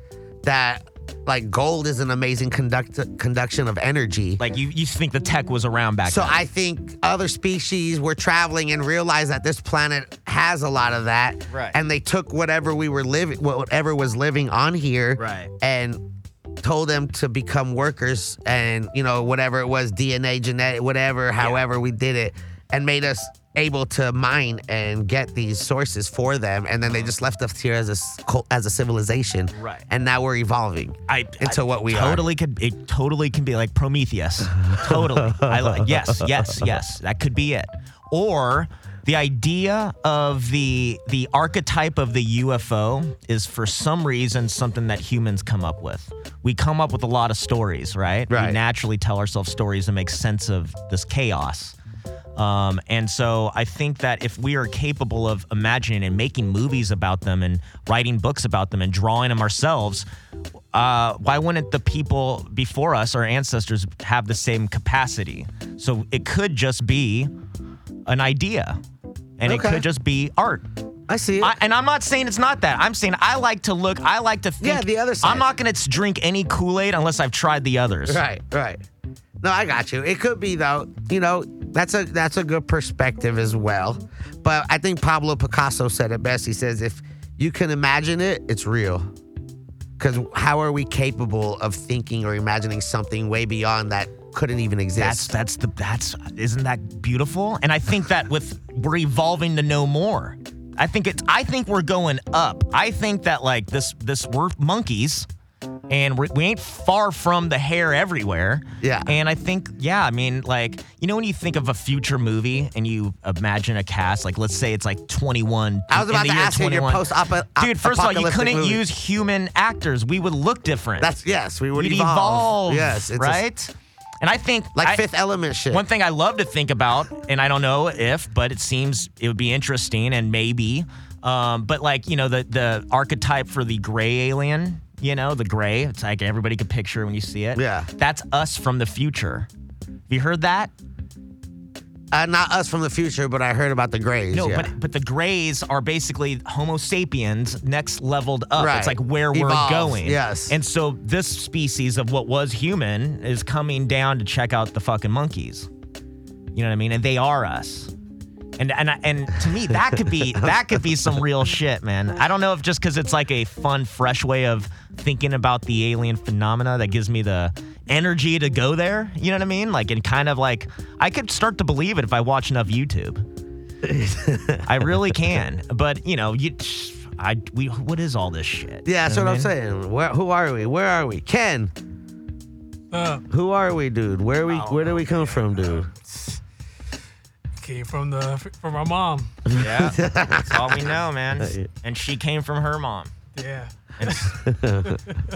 that like gold is an amazing conduct conduction of energy. like you you think the tech was around back So then. So I think other species were traveling and realized that this planet has a lot of that. Right. And they took whatever we were living, whatever was living on here, Right. and told them to become workers and you know whatever it was DNA genetic whatever however we did it and made us able to mine and get these sources for them and then they just left us here as a as a civilization Right. and now we're evolving I into I what we are. totally could it totally can be like Prometheus. totally. I like yes, yes, yes. That could be it. Or the idea of the the archetype of the UFO is for some reason something that humans come up with. We come up with a lot of stories, right? right. We naturally tell ourselves stories and make sense of this chaos. Um, and so I think that if we are capable of imagining and making movies about them and writing books about them and drawing them ourselves, uh, why wouldn't the people before us, our ancestors, have the same capacity? So it could just be an idea, and it could just be art. I see it. I, and I'm not saying it's not that. I'm saying I like to look. I like to think. Yeah, the other side. I'm not going to drink any Kool Aid unless I've tried the others. Right, right. No, I got you. It could be though. You know, that's a that's a good perspective as well. But I think Pablo Picasso said it best. He says, "If you can imagine it, it's real." Because how are we capable of thinking or imagining something way beyond that couldn't even exist? That's that's the that's isn't that beautiful? And I think that with we're evolving to know more. I think it's I think we're going up. I think that like this this we're monkeys and we're, we ain't far from the hair everywhere. Yeah. And I think yeah, I mean like you know when you think of a future movie and you imagine a cast like let's say it's like 21 I was about to ask you your 21. post Dude, first of all, you couldn't movie. use human actors. We would look different. That's yes, we would We'd evolve. evolve. Yes, it's a- right. and I think like I- Fifth Element shit. one thing I love to think about, and I don't know if, but it seems it would be interesting and maybe. Um, but like you know the the archetype for the gray alien, you know the gray. It's like everybody could picture when you see it. Yeah. that's us from the future. Have you heard that? Uh, not us from the future, but I heard about the Greys. No, yeah. but but the Greys are basically Homo sapiens next leveled up. Right. It's like where we're going. yes. And so this species of what was human is coming down to check out the fucking monkeys. You know what I mean? And they are us. And and and to me that could be that could be some real shit, man. I don't know if just because it's like a fun, fresh way of thinking about the alien phenomena that gives me the energy to go there. You know what I mean? Like and kind of like I could start to believe it if I watch enough YouTube. I really can. But you know, you, I we what is all this shit? yeah, that's You what know I'm I mean? saying. Where, who are we? Where are we? Ken, Uh, who are we, dude? Where we? Where do we come from, dude? Came from the from my mom. Yeah, that's all we know, man. And she came from her mom. Yeah.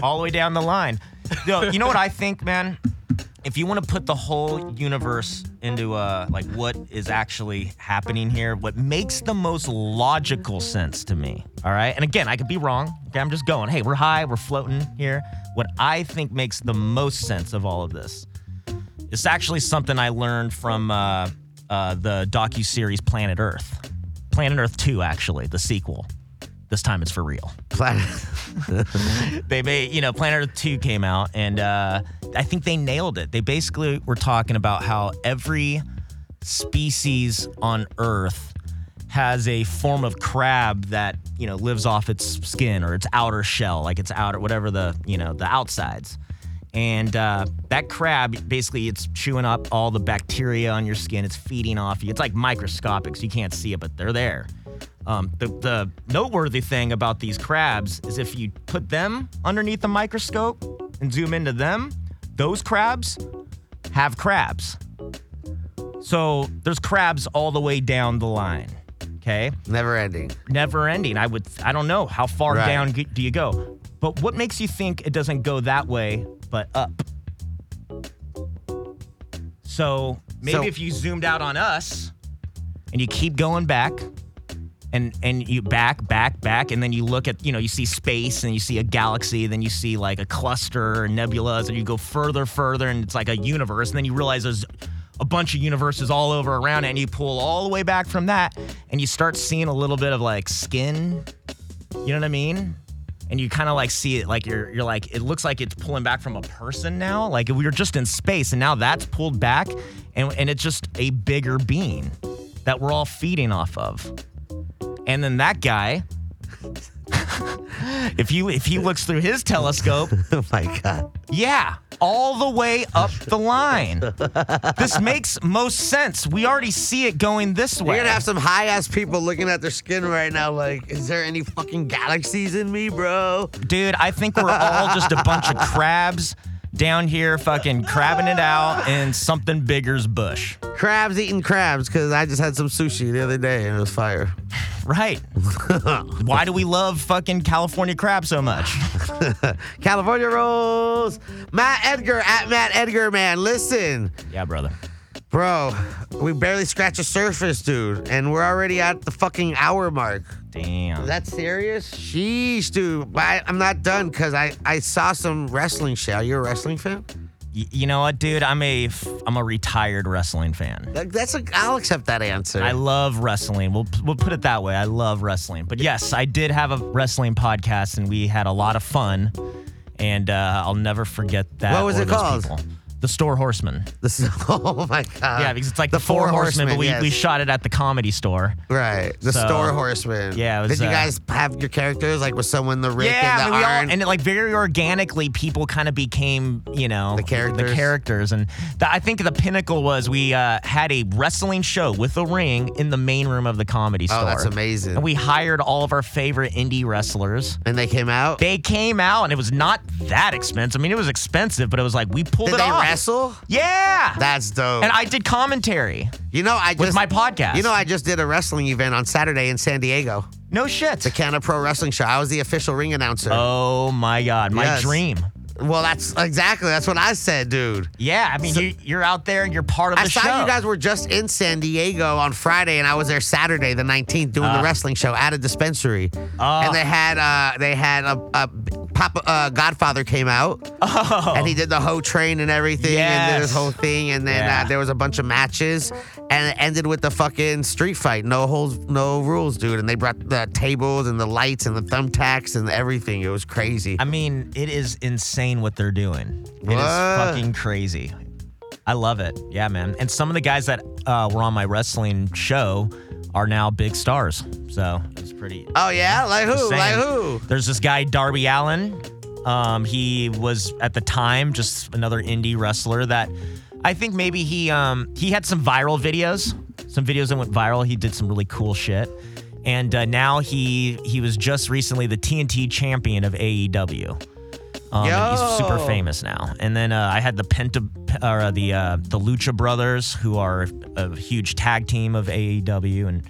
all the way down the line. Yo, you know what I think, man? If you want to put the whole universe into uh, like what is actually happening here, what makes the most logical sense to me, all right? And again, I could be wrong. Okay, I'm just going. Hey, we're high, we're floating here. What I think makes the most sense of all of this is actually something I learned from uh, uh, the docu series Planet Earth, Planet Earth 2, actually, the sequel. This time it's for real Planet. they made you know planet earth 2 came out and uh, i think they nailed it they basically were talking about how every species on earth has a form of crab that you know lives off its skin or its outer shell like its outer whatever the you know the outsides and uh, that crab basically it's chewing up all the bacteria on your skin it's feeding off you it's like microscopic so you can't see it but they're there um, the, the noteworthy thing about these crabs is if you put them underneath the microscope and zoom into them, those crabs have crabs. So there's crabs all the way down the line. Okay, Never ending. never ending. I would, I don't know how far Right. down do you go, but what makes you think it doesn't go that way but up? So maybe So- if you zoomed out on us and you keep going back and and you back back back and then you look at you know you see space and you see a galaxy then you see like a cluster and nebulas and you go further further and it's like a universe and then you realize there's a bunch of universes all over around it and you pull all the way back from that and you start seeing a little bit of like skin you know what i mean and you kind of like see it like you're you're like it looks like it's pulling back from a person now. Like we were just in space and now that's pulled back and, and it's just a bigger being that we're all feeding off of. And then that guy if you if he looks through his telescope Oh my god. yeah all the way up the line this makes most sense we already see it going this way You're gonna have some high ass people looking at their skin right now, like, is there any fucking galaxies in me, bro? Dude, I think we're all just a bunch of crabs down here fucking crabbing it out in something bigger's bush. Crabs eating crabs, because I just had some sushi the other day and it was fire. Right. Why do we love fucking California crab so much? California rolls. Matt Edgar at Matt Edgar, man. Listen, Yeah, brother. Bro, we barely scratched the surface, dude, and we're already at the fucking hour mark. Damn. Is that serious? Sheesh, dude. But I, I'm not done because I, I saw some wrestling shit. Are you a wrestling fan? Y- you know what, dude? I'm a f- I'm a retired wrestling fan. That- That's a, I'll accept that answer. I love wrestling. We'll we'll put it that way. I love wrestling. But yes, I did have a wrestling podcast, and we had a lot of fun. And uh, I'll never forget that. What was or it those called? people. The Store Horseman. This is, oh my god. Yeah, because it's like the the, Four, Horsemen, but we, yes. we shot it at the comedy store. Right, the So- store horseman. Yeah, it was, Did you uh, guys have your characters like was someone the Ric yeah, and the mean, we all, Arn? and it, like very organically, people kind of became, you know, The characters. The characters, and the, I think the pinnacle was we uh, had a wrestling show with a ring in the main room of the comedy store. oh, that's amazing. And we hired all of our favorite indie wrestlers. and they came out. They came out, and it was not that expensive. I mean, it was expensive, but it was like we pulled Did it off. Wrestle? Yeah. That's dope. and I did commentary you know, I just with my podcast. You know, I just did a wrestling event on Saturday in San Diego. no shit. The Canada Pro Wrestling Show. I was the official ring announcer. Oh my god, my Yes. dream. Well, that's exactly that's what I said, dude. Yeah, I mean, you, you're out there and you're part of the I saw show. you guys were just in San Diego on Friday, and I was there Saturday, the 19th, doing the wrestling show at a dispensary. Oh. And they had uh, they had a, a Papa uh, Godfather came out, oh. and he did the whole train and everything, and did his. Whole thing, and then Yeah. uh, there was a bunch of matches, and it ended with the fucking street fight. No holes, no rules, dude. And they brought the tables and the lights and the thumbtacks and everything. It was crazy. I mean, it is insane what they're doing. It is What? fucking crazy. I love it. Yeah, man. And some of the guys that uh, were on my wrestling show are now big stars. So it's pretty. oh yeah, like who? Just Like saying. who? There's this guy Darby Allin. Um, he was at the time just another indie wrestler that I think maybe he um, he had some viral videos, some videos that went viral. He did some really cool shit, and uh, now he he was just recently the TNT champion of AEW. Um, and he's super famous now. And then uh, I had the Penta or uh, the uh, the Lucha Brothers, who are a huge tag team of AEW, and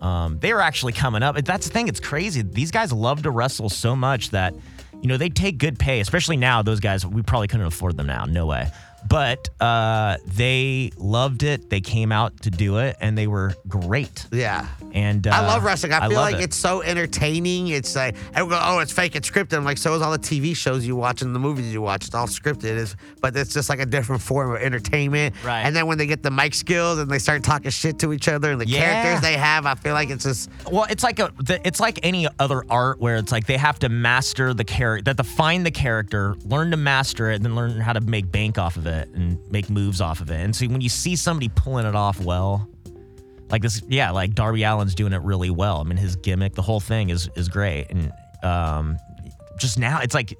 um, they were actually coming up. That's the thing; it's crazy. These guys love to wrestle so much that you know they take good pay, especially now. Those guys, we probably couldn't afford them now. No way. But uh, they loved it. They came out to do it, and they were great. Yeah. And uh, I love wrestling. I feel like it. it's so entertaining. It's like everyone go, oh, it's fake, it's scripted. I'm like, so is all the TV shows you watch and the movies you watch. It's all scripted. It's, but it's just like a different form of entertainment. Right. And then when they get the mic skills and they start talking shit to each other and the Yeah. characters they have, I feel like it's just Well, it's like a the, it's like any other art where it's like they have to master the character, that to find the character, learn to master it, and then learn how to make bank off of it and make moves off of it. And so when you see somebody pulling it off well, like this, yeah, like Darby Allin's doing it really well. I mean, his gimmick, the whole thing is is great. And um, just now, it's like,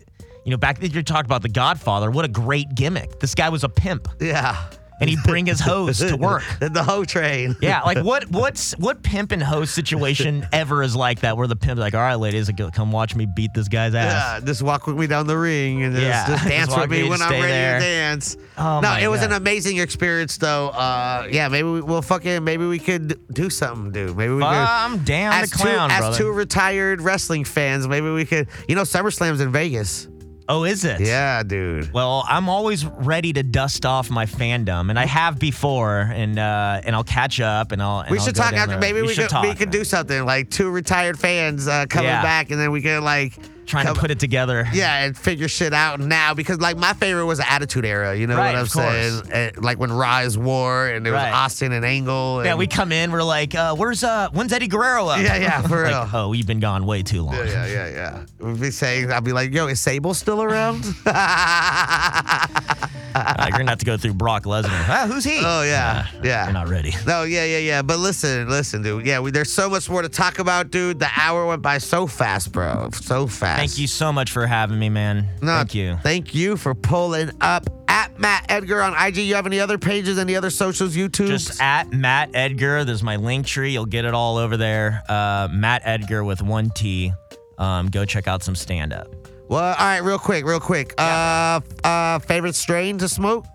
you know, back then you talked about The Godfather. What a great gimmick! This guy was a pimp, yeah. And he'd bring his hose to work. the whole train. Yeah, like what what's what pimp and host situation ever is like that where the pimp's like, all right, ladies, come watch me beat this guy's ass. Yeah, just walk with me down the ring and just, Yeah, just just dance walk with me when I'm ready there. to dance. Oh no, it was God. an amazing experience though. Uh, yeah, maybe we, we'll fucking maybe we could do something, dude. Maybe we could. I'm down as to clown, two, as two retired wrestling fans, maybe we could. You know, SummerSlam's in Vegas. Oh, is it? Yeah, dude. Well, I'm always ready to dust off my fandom, and I have before, and uh, and I'll catch up, and I'll. And we I'll should talk after. Maybe we, should could talk, we could do something like two retired fans uh, coming Yeah. back, and then we could like Trying come- to put it together. Yeah, and figure shit out now because like my favorite was the Attitude Era. You know Right, what I'm saying? Eh, like when Rise War and there was Right. Austin and Angle. And, Yeah, we come in, we're like, uh, where's uh, when's Eddie Guerrero up? Yeah, yeah, for like, real. oh, you've been gone way too long. Yeah, yeah, yeah, yeah. We'd be saying, I'd be like, yo, is Sable still around? Uh, you're gonna have to go through Brock Lesnar. Ah, who's he? Oh, yeah, Uh, yeah. You're not ready. No, yeah, yeah, yeah. But listen, listen, dude. Yeah, we, there's so much more to talk about, dude. The hour went by so fast, bro. So fast. Thank you so much for having me, man. No, Thank you. Thank you for pulling up at Matt Edgar on IG. You have any other pages, any other socials, YouTube? Just at Matt Edgar. There's my link tree. You'll get it all over there. Uh, Matt Edgar with one T. Um, go check out some stand up. Well, all right, real quick, real quick. Uh, uh, favorite strain to smoke?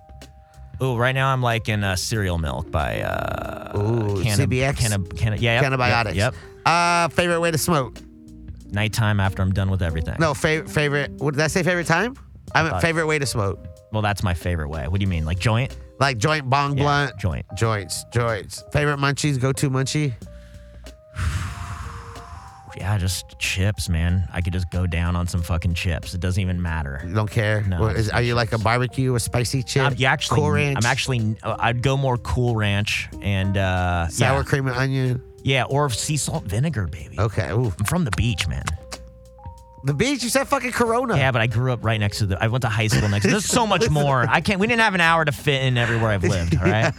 Oh, right now I'm like in uh, cereal milk by uh, Ooh, Canna- CBX? Canna- Canna- yeah, yep, Cannabiotix. Yep. Uh, favorite way to smoke? Nighttime after I'm done with everything. No, favorite. Favorite. What did I say? Favorite time? I meant Uh, favorite way to smoke. Well, that's my favorite way. What do you mean? Like joint? Like joint, bong, Yeah, blunt, joint. joints, joints. Favorite munchies? Go to munchie. Yeah, just chips, man. I could just go down on some fucking chips. It doesn't even matter. You don't care. No, What is- are you like a barbecue, a spicy chip? I'm yeah, actually, cool ranch, I'm actually, uh, I'd go more Cool Ranch and uh, sour yeah, cream and onion. yeah, or sea salt vinegar, baby. Okay. Ooh. I'm from the beach, man. The beach. You said fucking Corona. Yeah, but I grew up right next to the. I went to high school next. to There's so much more. I can't. We didn't have an hour to fit in everywhere I've lived. All right.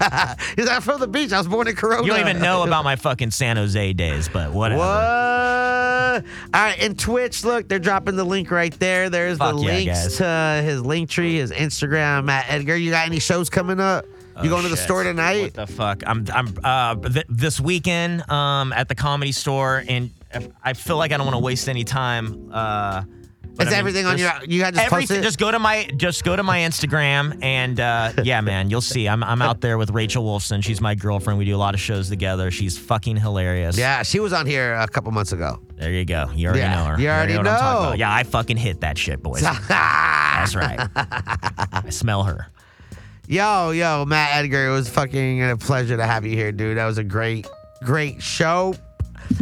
He's like, I'm from the beach. I was born in Corona. You don't even know about my fucking San Jose days, but whatever. What? All right, and Twitch, look, they're dropping the link right there. There's Fuck the yeah, links guys. to his link tree, his Instagram, Matt Edgar. You got any shows coming up? You going to the Oh, store tonight? What the fuck? I'm I'm uh th- this weekend um at the comedy store and if- I feel like I don't want to waste any time. Uh, but Is I mean, everything on your? You got just Everything. it? Just go to my just go to my Instagram and uh, yeah, man, you'll see. I'm I'm out there with Rachel Wolfson. She's my girlfriend. We do a lot of shows together. She's fucking hilarious. yeah, she was on here a couple months ago. There you go. You already Yeah, know her. you already I'm talking know. about. Yeah, I fucking hit that shit, boys. That's right. I smell her. Yo, yo, Matt Edgar, it was fucking a pleasure to have you here, dude. That was a great, great show.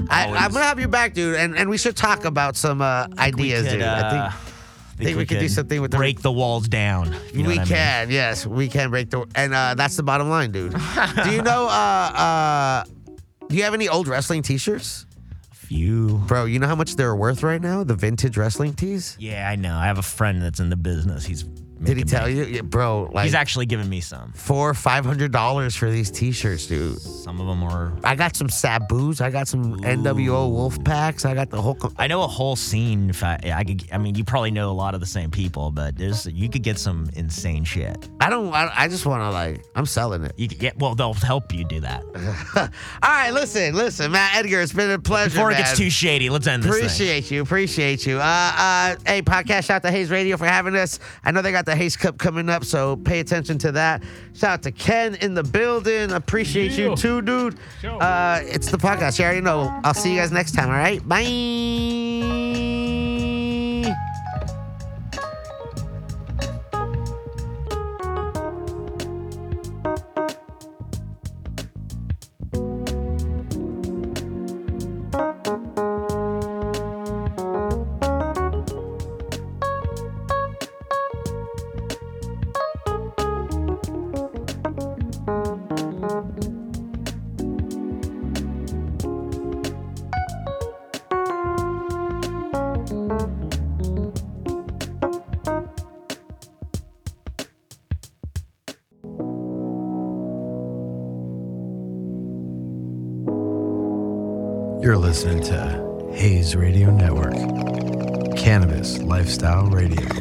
I. I'm gonna have you back, dude, and, and we should talk about some uh, ideas, could, dude. I uh, think Think we can do something with the- break the walls down. you know we I mean. can, yes, we can break the, and uh, that's the bottom line, dude. do you know? Uh, uh, do you have any old wrestling T-shirts, A Few. bro? You know how much they're worth right now? The vintage wrestling tees. Yeah, I know. I have a friend that's in the business. He's. Did he tell you, yeah, bro? Like He's actually giving me some. four, five hundred dollars for these T-shirts, dude. Some of them are. I got some Sabu's. I got some NWO Wolf packs. I got the whole. Com- I know a whole scene. If I, I could, I mean, you probably know a lot of the same people, but there's you could get some insane shit. I don't. I, I just want to like. I'm selling it. You could get. Well, they'll help you do that. All right, listen, listen, Matt Edgar. It's been a pleasure. Before it man. gets too shady, let's end this thing. Appreciate you. Appreciate you. Uh, uh, hey, podcast shout out to Hayes Radio for having us. I know they got the Hayes Cup coming up, so pay attention to that. Shout out to Ken in the building. Appreciate you too, dude. Uh, it's the podcast. You already know. I'll see you guys next time. All right. Bye. Listening to Hayes Radio Network, Cannabis Lifestyle Radio.